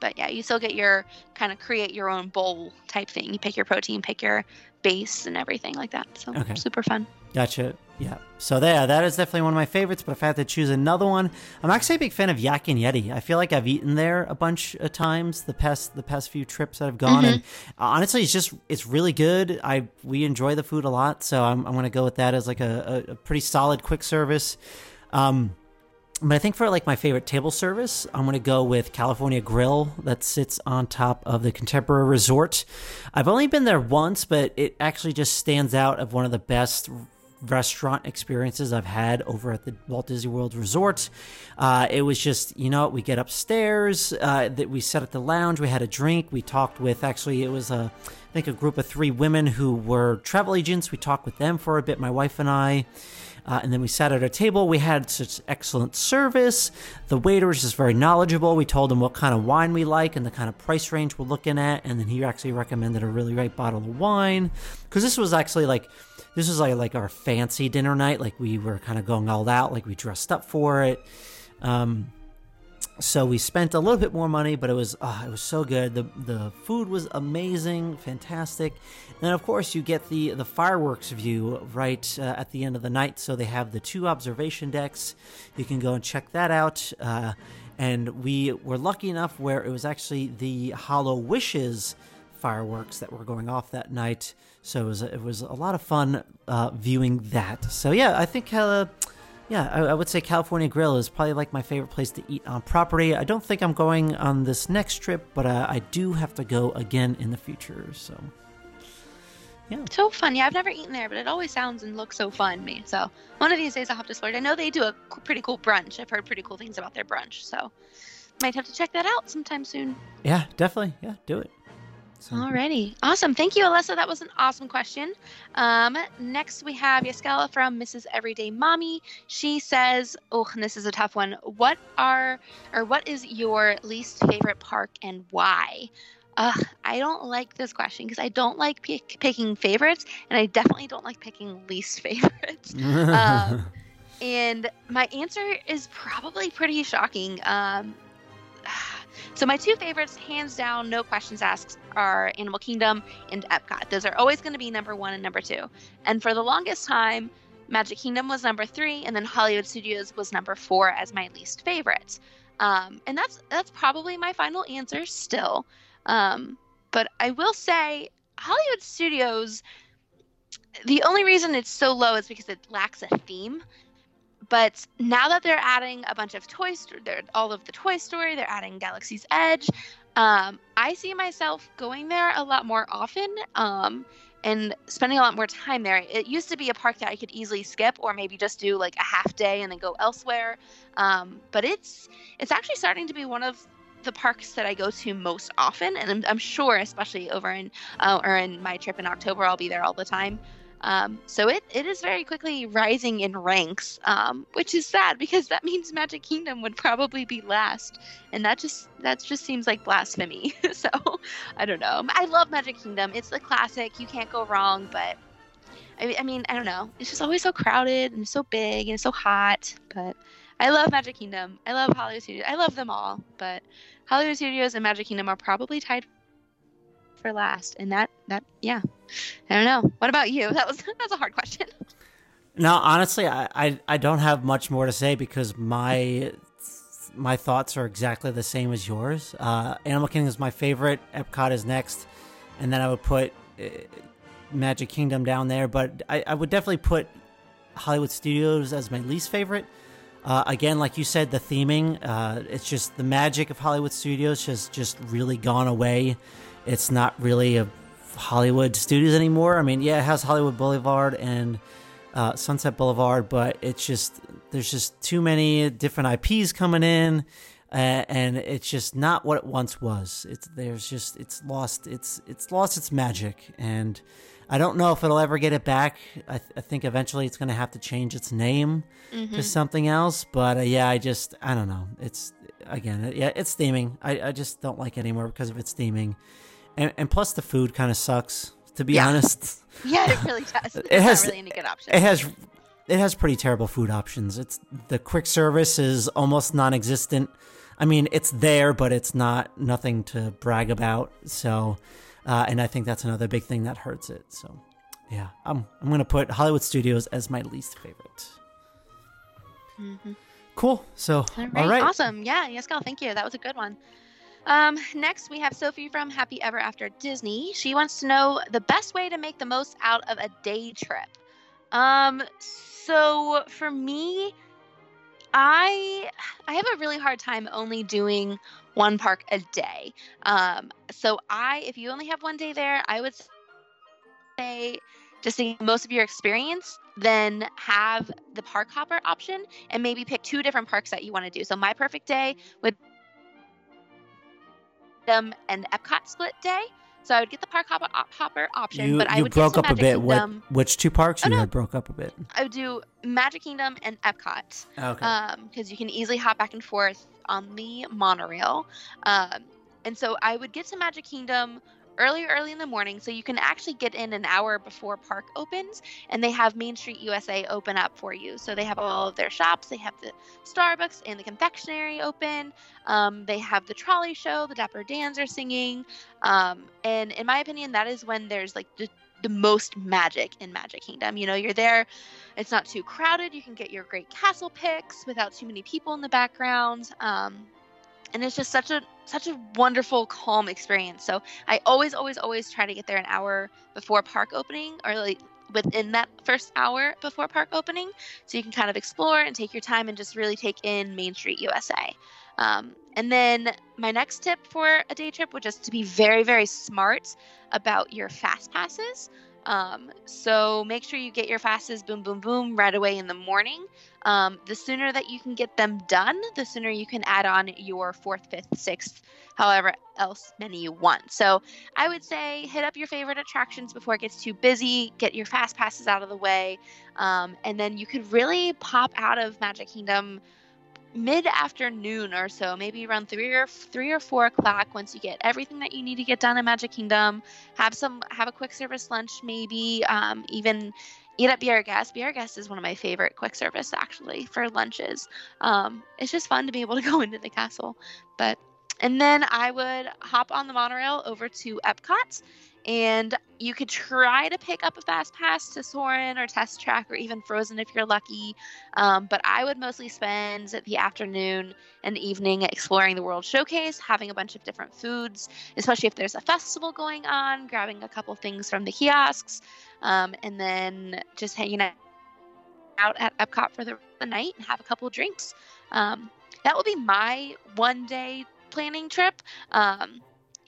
but yeah, you still get your kind of create your own bowl type thing. You pick your protein, pick your base, and everything like that. So Okay. super fun. Gotcha. Yeah. So there, that is definitely one of my favorites. But if I had to choose another one, I'm actually a big fan of Yak and Yeti. I feel like I've eaten there a bunch of times the past the past few trips that I've gone, and honestly, it's just it's really good. I we enjoy the food a lot, so I'm I'm gonna go with that as like a, a, a pretty solid quick service. Um, but I think for like my favorite table service, I'm gonna go with California Grill that sits on top of the Contemporary Resort. I've only been there once, but it actually just stands out of one of the best restaurant experiences I've had over at the Walt Disney World Resort. Uh, it was just, you know, we get upstairs, uh, that we sat at the lounge, we had a drink, we talked with actually it was a I think a group of three women who were travel agents. We talked with them for a bit, my wife and I. Uh, and then we sat at our table. We had such excellent service. The waiter was just very knowledgeable. We told him what kind of wine we like and the kind of price range we're looking at. And then he actually recommended a really great bottle of wine. Because this was actually like, this was like, like our fancy dinner night. Like we were kind of going all out, like we dressed up for it. Um, so we spent a little bit more money, but it was ah, it was so good. the The food was amazing, fantastic. And of course you get the the fireworks view right uh, at the end of the night. So they have the two observation decks. You can go and check that out. Uh, and we were lucky enough where it was actually the HalloWishes fireworks that were going off that night. So it was it was a lot of fun uh, viewing that. So yeah, I think. Uh, yeah, I, I would say California Grill is probably like my favorite place to eat on property. I don't think I'm going on this next trip, but uh, I do have to go again in the future. So, yeah. So fun. Yeah, I've never eaten there, but it always sounds and looks so fun to me. So one of these days I'll have to splurge. I know they do a pretty cool brunch. I've heard pretty cool things about their brunch. So might have to check that out sometime soon. yeah, definitely. Yeah, do it. So, Alrighty. Awesome. Thank you, Alyssa. That was an awesome question. Um, next, we have Yaskella from Mrs. Everyday Mommy. She says, Oh, and this is a tough one. What are, or what is your least favorite park and why? Ugh, I don't like this question because I don't like pick, picking favorites, and I definitely don't like picking least favorites. Um, and my answer is probably pretty shocking. Um, so my two favorites, hands down, no questions asked, are Animal Kingdom and Epcot. Those are always going to be number one and number two. And for the longest time, Magic Kingdom was number three, and then Hollywood Studios was number four as my least favorite. Um, and that's that's probably my final answer still. Um, but I will say Hollywood Studios. The only reason it's so low is because it lacks a theme but now that they're adding a bunch of Toy Story, all of the Toy Story, they're adding Galaxy's Edge. Um, I see myself going there a lot more often um, and spending a lot more time there. It used to be a park that I could easily skip or maybe just do like a half day and then go elsewhere. Um, but it's it's actually starting to be one of the parks that I go to most often, and I'm, I'm sure, especially over in uh, or in my trip in October, I'll be there all the time. Um, so it, it is very quickly rising in ranks, um, which is sad because that means Magic Kingdom would probably be last, and that just that just seems like blasphemy. so I don't know. I love Magic Kingdom. It's the classic. You can't go wrong. But I, I mean, I don't know. It's just always so crowded and so big and so hot. But I love Magic Kingdom. I love Hollywood Studios. I love them all. But Hollywood Studios and Magic Kingdom are probably tied for last. And that that yeah. I don't know. What about you? That was that's a hard question. no, honestly, I, I I don't have much more to say because my my thoughts are exactly the same as yours. Uh, Animal Kingdom is my favorite. Epcot is next, and then I would put uh, Magic Kingdom down there. But I, I would definitely put Hollywood Studios as my least favorite. Uh, again, like you said, the theming, uh, it's just the magic of Hollywood Studios has just really gone away. It's not really a Hollywood Studios anymore. I mean, yeah, it has Hollywood Boulevard and uh, Sunset Boulevard, but it's just there's just too many different IPs coming in, uh, and it's just not what it once was. It's there's just it's lost it's it's lost its magic, and I don't know if it'll ever get it back. I, th- I think eventually it's going to have to change its name to something else. But uh, yeah, I just I don't know. It's again, yeah, it's theming. I, I just don't like it anymore because of its theming. And, and plus the food kind of sucks. To be Yeah. honest, Yeah, it really does. It's It has- really any good options. it has it has pretty terrible food options. It's the quick service is almost non-existent. I mean, it's there, but it's not nothing to brag about. So, uh, and I think that's another big thing that hurts it. So, yeah, I'm I'm gonna put Hollywood Studios as my least favorite. Cool. So, All right, all right. awesome. Yeah, yes, Yaskal, thank you. That was a good one. Um, next, we have Sophie from Happy Ever After Disney. She wants to know the best way to make the most out of a day trip. Um, so for me, I I have a really hard time only doing one park a day. Um, so I, if you only have one day there, I would say just to most of your experience, then have the park hopper option and maybe pick two different parks that you want to do. So my perfect day would um and Epcot split day. So I would get the park hopper, op- hopper option, You but I you would broke up to a Magic bit. What which two parks Oh, you no. had broke up a bit? I would do Magic Kingdom and Epcot Okay. um because you can easily hop back and forth on the monorail um and so i would get to magic kingdom early early in the morning so you can actually get in an hour before park opens and they have main street usa open up for you so they have all of their shops they have the starbucks and the confectionery open um, they have the trolley show the dapper dans are singing um, and in my opinion that is when there's like the, the most magic in magic kingdom you know you're there it's not too crowded. You can get your great castle pics without too many people in the background. Um, and it's just such a such a wonderful, calm experience. So I always, always, always try to get there an hour before park opening, or like within that first hour before park opening, so you can kind of explore and take your time and just really take in Main Street USA. Um, and then my next tip for a day trip would just to be very, very smart about your fast passes. Um, so make sure you get your fastest boom, boom, boom right away in the morning. Um, the sooner that you can get them done, the sooner you can add on your fourth, fifth, sixth, however else many you want. So I would say hit up your favorite attractions before it gets too busy, get your fast passes out of the way, um, and then you could really pop out of Magic Kingdom mid afternoon or so, maybe around three or three or four o'clock. Once you get everything that you need to get done in Magic Kingdom, have some have a quick service lunch, maybe um, even eat at Be Our Guest. Be Our Guest is one of my favorite quick service actually for lunches. Um, it's just fun to be able to go into the castle, but. And then I would hop on the monorail over to Epcot, and you could try to pick up a fast pass to Soarin' or Test Track or even Frozen if you're lucky. Um, but I would mostly spend the afternoon and evening exploring the World Showcase, having a bunch of different foods, especially if there's a festival going on, grabbing a couple things from the kiosks, um, and then just hanging out at Epcot for the, night and have a couple drinks. Um, that will be my one day planning trip um,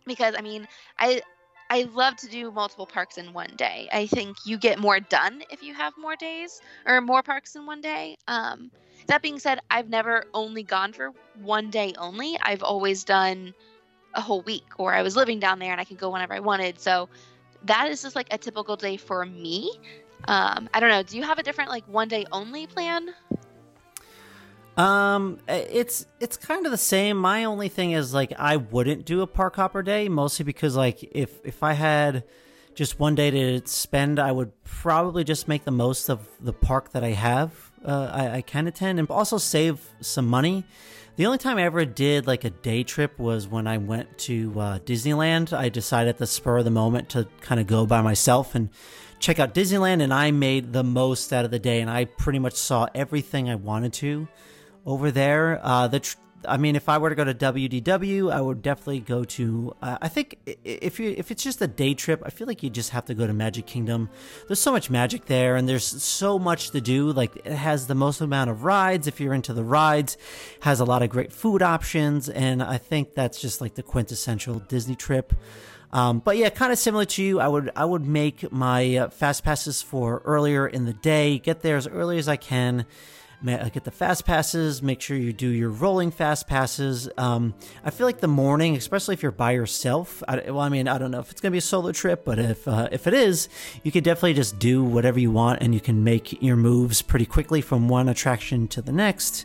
because I mean I I love to do multiple parks in one day. I think you get more done if you have more days or more parks in one day. Um, that being said, I've never only gone for one day only. I've always done a whole week, or I was living down there and I could go whenever I wanted. So that is just like a typical day for me. Um, I don't know. Do you have a different like one day only plan? Um, it's it's kind of the same. My only thing is like I wouldn't do a park hopper day, mostly because like if if I had just one day to spend, I would probably just make the most of the park that I have. Uh, I, I can attend and also save some money. The only time I ever did like a day trip was when I went to uh, Disneyland. I decided at the spur of the moment to kind of go by myself and check out Disneyland, and I made the most out of the day, and I pretty much saw everything I wanted to over there. Uh, the tr- I mean, if I were to go to WDW, I would definitely go to. Uh, I think if you if it's just a day trip, I feel like you just have to go to Magic Kingdom. There's so much magic there, and there's so much to do. Like it has the most amount of rides. If you're into the rides, has a lot of great food options, and I think that's just like the quintessential Disney trip. Um, but yeah, kind of similar to you, I would I would make my uh, fast passes for earlier in the day. Get there as early as I can. Uh, Get the fast passes. Make sure you do your rolling fast passes. Um, I feel like the morning, especially if you're by yourself. I, well, I mean, I don't know if it's gonna be a solo trip, but if uh, if it is, you could definitely just do whatever you want, and you can make your moves pretty quickly from one attraction to the next.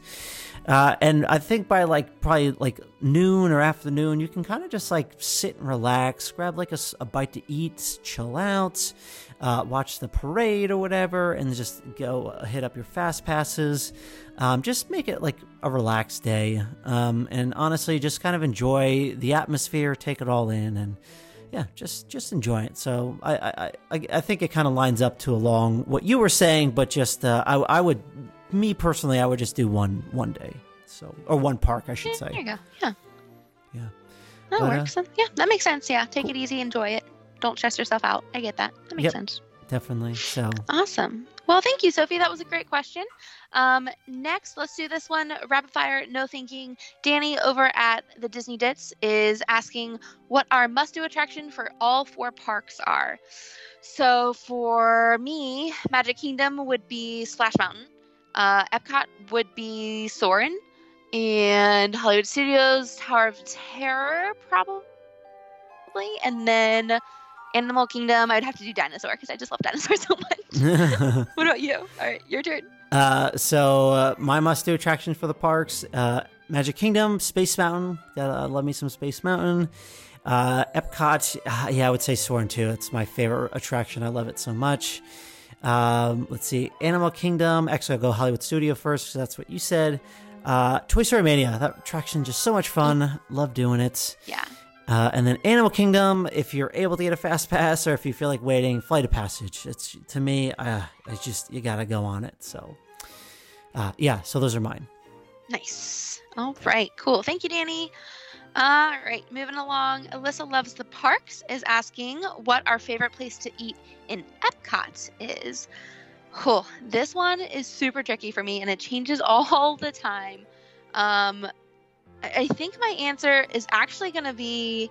Uh, and I think by like probably like noon or afternoon, you can kind of just like sit and relax, grab like a bite to eat, chill out, uh, watch the parade or whatever, and just go uh, hit up your fast passes. Um, just make it like a relaxed day. Um, and honestly, just kind of enjoy the atmosphere, take it all in, and yeah, just just enjoy it. So I I, I, I think it kind of lines up to along what you were saying, but just uh, I I would me personally I would just do one one day, so or one park I should Yeah, there say. you go. Yeah. Yeah. That But, uh, works. yeah, that makes sense. Yeah, take it easy, enjoy it. Don't stress yourself out. I get that. That makes Yep. sense. Definitely. So Awesome. Well, thank you, Sophie. That was a great question. Um, next, let's do this one rapid fire, no thinking. Danny over at the Disney Dits is asking what our must do attraction for all four parks are. So for me, Magic Kingdom would be Splash Mountain, uh, Epcot would be Soarin', and Hollywood Studios Tower of Terror, probably. And then Animal Kingdom, I'd have to do Dinosaur because I just love dinosaurs so much. What about you? All right, your turn. Uh, so uh, my must-do attractions for the parks: uh, Magic Kingdom, Space Mountain. Gotta love me some Space Mountain. Uh, Epcot, uh, yeah, I would say Soarin' too. It's my favorite attraction. I love it so much. Um, let's see, Animal Kingdom. Actually, I'll go Hollywood Studio first because that's what you said. Uh, Toy Story Mania. That attraction just so much fun. Love doing it. Yeah. Uh, and then Animal Kingdom, if you're able to get a fast pass or if you feel like waiting, Flight of Passage. It's to me, uh, it's just you gotta go on it. So, uh, yeah. So those are mine. Nice. All right, cool. Thank you, Danny. All right, moving along. Alyssa Loves the Parks is asking what our favorite place to eat in Epcot is. Cool. This one is super tricky for me and it changes all the time. Um, I think my answer is actually going to be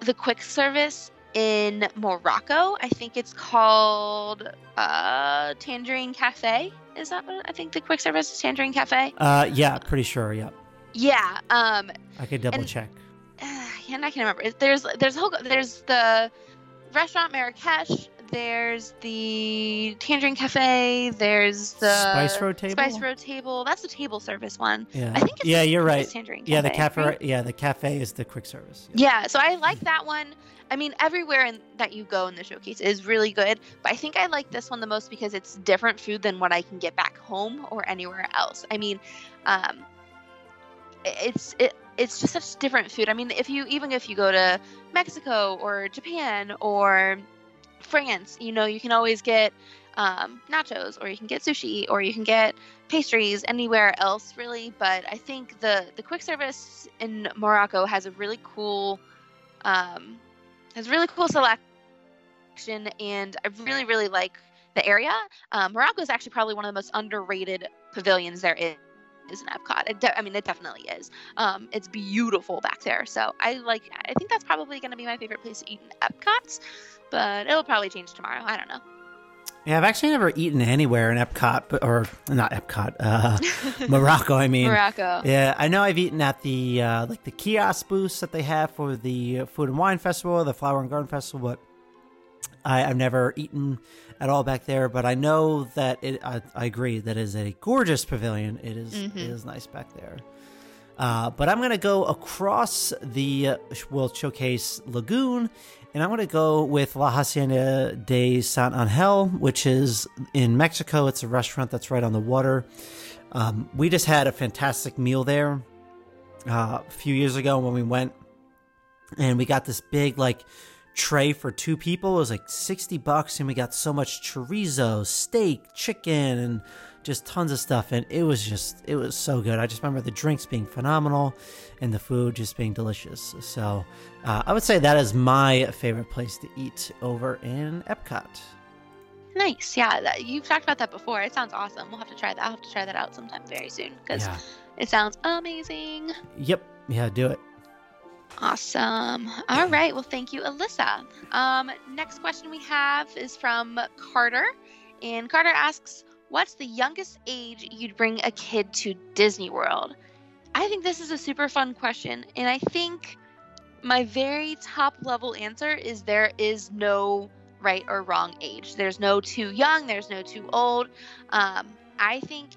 the quick service in Morocco. I think it's called uh, Tangierine Cafe. Is that what I think the quick service is Tangierine Cafe? Uh, yeah, pretty sure. Yeah. Yeah. Um, I could double And- check. and I can remember. There's there's a whole there's the restaurant Marrakesh. There's the Tangierine Cafe. There's the Spice Road table. Spice Road Table. That's the table service one. Yeah. I think it's yeah, you're right. Tangierine Yeah, the cafe. right? Yeah, the cafe is the quick service. Yeah, so I like that one. I mean, everywhere in, that you go in the showcase is really good, but I think I like this one the most because it's different food than what I can get back home or anywhere else. I mean, um, it's it, it's just such different food. I mean, if you even if you go to Mexico or Japan or France, you know, you can always get um, nachos or you can get sushi or you can get pastries anywhere else really. But i think the the quick service in morocco has a really cool um has really cool selection and i really really like the area. Um, morocco is actually probably one of the most underrated pavilions there is is in epcot. It de- i mean it definitely is. Um, it's beautiful back there. So i like i think that's probably going to be my favorite place to eat in epcot but it'll probably change tomorrow. I don't know. Yeah, I've actually never eaten anywhere in Epcot, but, or not Epcot, uh, Morocco. I mean, morocco. Yeah, I know I've eaten at the uh, like the kiosk booths that they have for the Food and Wine Festival, the Flower and Garden Festival, but I, I've never eaten at all back there. But I know that it. I, I agree that it is a gorgeous pavilion. It is- Mhm. it is nice back there. Uh, but I'm gonna go across the uh, World Showcase Lagoon, and I'm gonna go with La Hacienda de San Angel, which is in Mexico. It's a restaurant that's right on the water. Um, we just had a fantastic meal there uh, a few years ago when we went, and we got this big like tray for two people. It was like sixty bucks, and we got so much chorizo, steak, chicken, and just tons of stuff. And it was just it was so good. I just remember the drinks being phenomenal, and the food just being delicious. So uh, I would say that is my favorite place to eat over in Epcot. Nice. Yeah, that, you've talked about that before. It sounds awesome. We'll have to try that. I'll have to try that out sometime very soon because Yeah. it sounds amazing. Yep. Yeah. Do it. Awesome. All right. Well, thank you, Alyssa. Um, next question we have is from Carter, and Carter asks, "What's the youngest age you'd bring a kid to Disney World?" I think this is a super fun question, and I think my very top level answer is there is no right or wrong age. There's no too young. There's no too old. Um, I think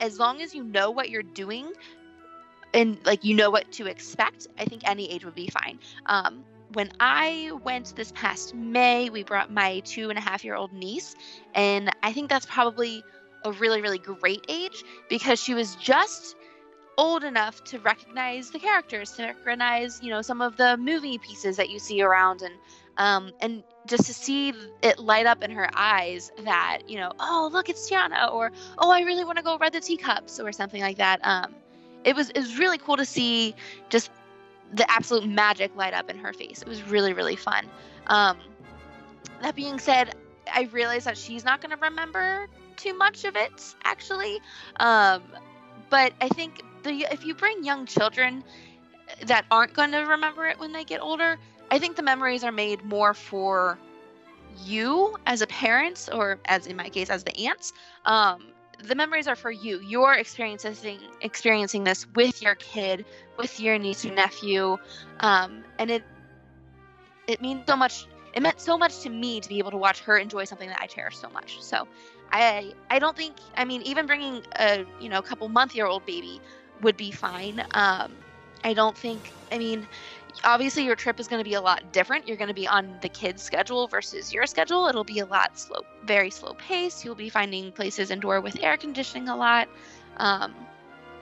as long as you know what you're doing and like you know what to expect, I think any age would be fine. Um, when I went this past May, we brought my two and a half year old niece, and I think that's probably a really, really great age because she was just old enough to recognize the characters, to recognize, you know, some of the movie pieces that you see around, and um, and just to see it light up in her eyes that, you know, oh look, it's Tiana, or oh, I really want to go read the teacups, or something like that. Um, it was it was really cool to see just the absolute magic light up in her face. It was really really fun. Um, that being said, I realize that she's not going to remember too much of it actually. Um, but I think the if you bring young children that aren't going to remember it when they get older, I think the memories are made more for you as a parent, or as in my case, as the aunts. Um, the memories are for you. You're experiencing experiencing this with your kid, with your niece or nephew, um, and it it means so much. It meant so much to me to be able to watch her enjoy something that I cherish so much. So, I I don't think I mean even bringing a you know couple month year old baby would be fine. Um, I don't think I mean obviously your trip is going to be a lot different. You're going to be on the kids' schedule versus your schedule. It'll be a lot slow, very slow pace. You'll be finding places indoor with air conditioning a lot. Um,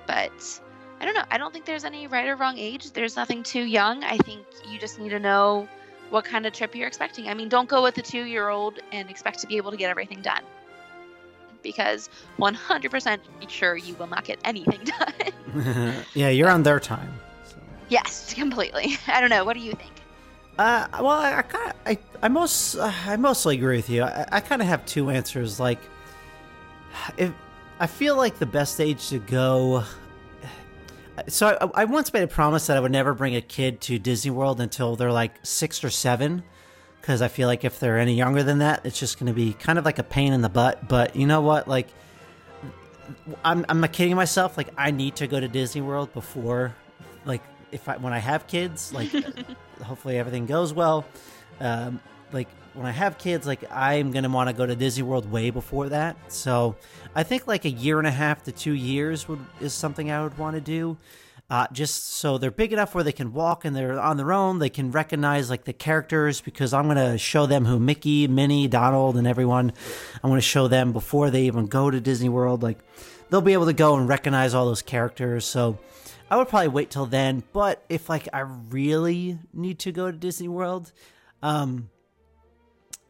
but I don't know. I don't think there's any right or wrong age. There's nothing too young. I think you just need to know what kind of trip you're expecting. I mean, don't go with a two year old and expect to be able to get everything done. Because 100% sure you will not get anything done. yeah, you're on their time. Yes, completely. I don't know. What do you think? Uh, well, I, I kind of, I, I most, uh, I mostly agree with you. I, I kind of have two answers. Like, if I feel like the best age to go. So I, I once made a promise that I would never bring a kid to Disney World until they're like six or seven, because I feel like if they're any younger than that, it's just going to be kind of like a pain in the butt. But you know what? Like, I'm, I'm not kidding myself. Like, I need to go to Disney World before, like, if I when I have kids, like hopefully everything goes well. Um, like when I have kids, like I'm gonna want to go to Disney World way before that. So I think like a year and a half to two years would is something I would want to do. Uh, just so they're big enough where they can walk and they're on their own. They can recognize like the characters because I'm gonna show them who Mickey, Minnie, Donald, and everyone. I'm gonna show them before they even go to Disney World. Like they'll be able to go and recognize all those characters. So I would probably wait till then. But if like I really need to go to Disney World, um,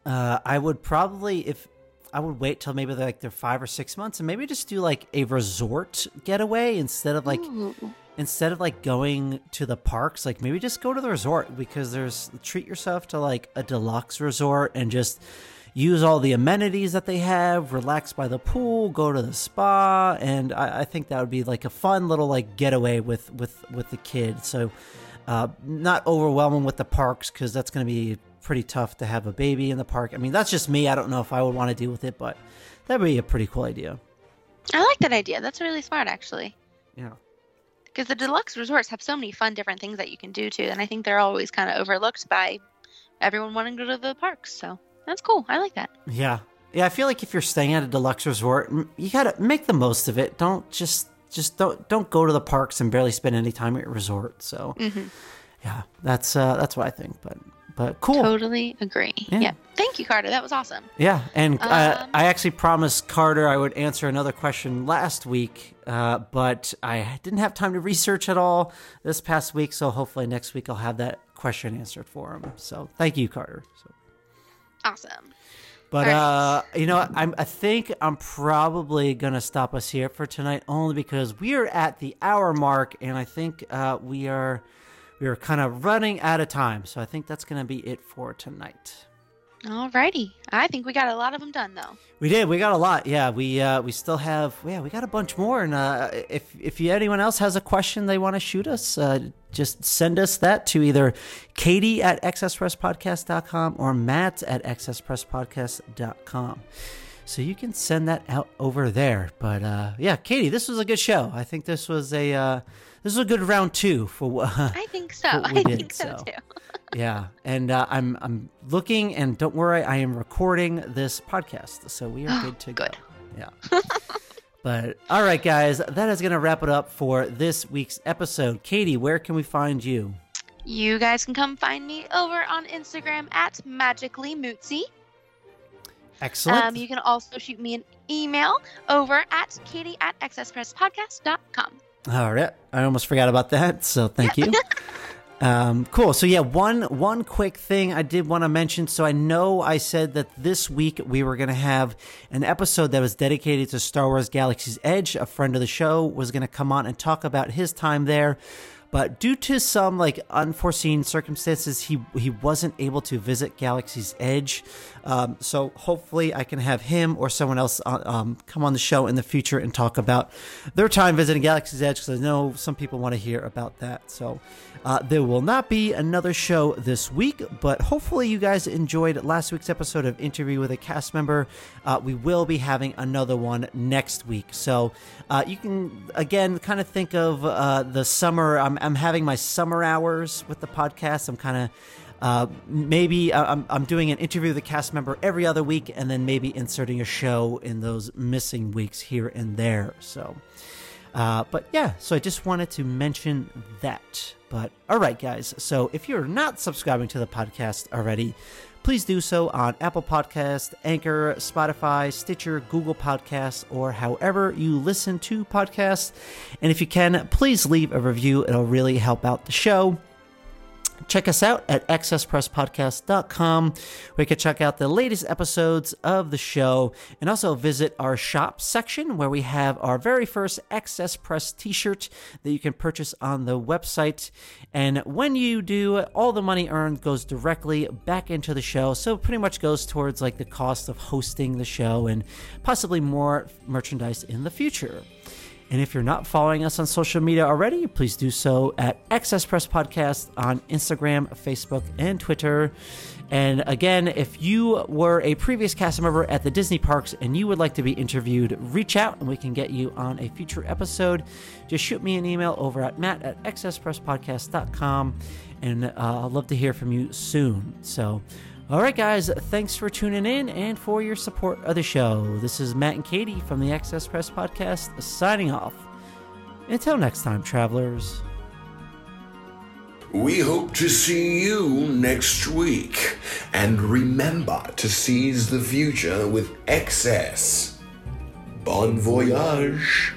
uh, I would probably if I would wait till maybe they're like they're five or six months and maybe just do like a resort getaway instead of like Ooh. instead of like going to the parks. Like maybe just go to the resort because there's treat yourself to like a deluxe resort and just use all the amenities that they have, relax by the pool, go to the spa, and I, I think that would be like a fun little like getaway with with with the kid. So, uh, not overwhelming with the parks because that's going to be pretty tough to have a baby in the park. I mean, that's just me. I don't know if I would want to deal with it, but that would be a pretty cool idea. I like that idea. That's really smart, actually. Yeah. Because the deluxe resorts have so many fun different things that you can do too, and I think they're always kind of overlooked by everyone wanting to go to the parks. So that's cool. I like that. Yeah. Yeah, I feel like if you're staying at a deluxe resort, you gotta make the most of it. Don't just just don't don't go to the parks and barely spend any time at your resort. So, mm-hmm. yeah, that's uh, that's what I think. But but cool. Totally agree. Yeah. yeah. Thank you, Carter. That was awesome. Yeah, and uh, um, I actually promised Carter I would answer another question last week, uh, but I didn't have time to research at all this past week. So hopefully next week I'll have that question answered for him. So thank you, Carter. So. Awesome. But right. uh, you know, I'm, I think I'm probably gonna stop us here for tonight, only because we are at the hour mark, and I think uh, we are we are kind of running out of time. So I think that's gonna be it for tonight. Alrighty, I think we got a lot of them done though. We did. We got a lot. Yeah, we uh, we still have. Yeah, we got a bunch more. And uh, if if anyone else has a question they want to shoot us, uh, just send us that to either Katie at accesspresspodcast.com or Matt at accesspresspodcast.com. So you can send that out over there. But uh, yeah, Katie, this was a good show. I think this was a uh, this was a good round two for. Uh, I think so. I did, think so, so. too. Yeah, and uh, I'm I'm looking, and don't worry, I am recording this podcast, so we are good to good. go. Yeah. But all right, guys, that is going to wrap it up for this week's episode. Katie, where can we find you? You guys can come find me over on Instagram at magicallymootsy. Excellent. Um, you can also shoot me an email over at katie at accesspresspodcast.com. All right, I almost forgot about that, so thank you. Um, cool. So yeah, one one quick thing I did want to mention. So I know I said that this week we were going to have an episode that was dedicated to Star Wars Galaxy's Edge. A friend of the show was going to come on and talk about his time there. But due to some like unforeseen circumstances, he he wasn't able to visit Galaxy's Edge. Um, so hopefully, I can have him or someone else uh, um, come on the show in the future and talk about their time visiting Galaxy's Edge because I know some people want to hear about that. So uh, there will not be another show this week, but hopefully, you guys enjoyed last week's episode of Interview with a Cast Member. Uh, we will be having another one next week. So uh, you can again kind of think of uh, the summer. I'm, I'm having my summer hours with the podcast. I'm kind of uh, maybe uh, I'm, I'm doing an interview with a cast member every other week, and then maybe inserting a show in those missing weeks here and there. So, uh, but yeah, so I just wanted to mention that. But all right, guys. So if you're not subscribing to the podcast already, please do so on Apple Podcast, Anchor, Spotify, Stitcher, Google Podcasts, or however you listen to podcasts. And if you can, please leave a review. It'll really help out the show. Check us out at accesspresspodcast.com where you can check out the latest episodes of the show and also visit our shop section where we have our very first Access Press t shirt that you can purchase on the website. And when you do, all the money earned goes directly back into the show. So pretty much goes towards like the cost of hosting the show and possibly more merchandise in the future. And if you're not following us on social media already, please do so at Access Press Podcast on Instagram, Facebook, and Twitter. And again, if you were a previous cast member at the Disney parks and you would like to be interviewed, reach out and we can get you on a future episode. Just shoot me an email over at matt at accesspresspodcast.com and uh, I'd love to hear from you soon. So, all right, guys, thanks for tuning in and for your support of the show. This is Matt and Katie from the Access Press Podcast signing off. Until next time, travelers. We hope to see you next week. And remember to seize the future with excess. Bon voyage.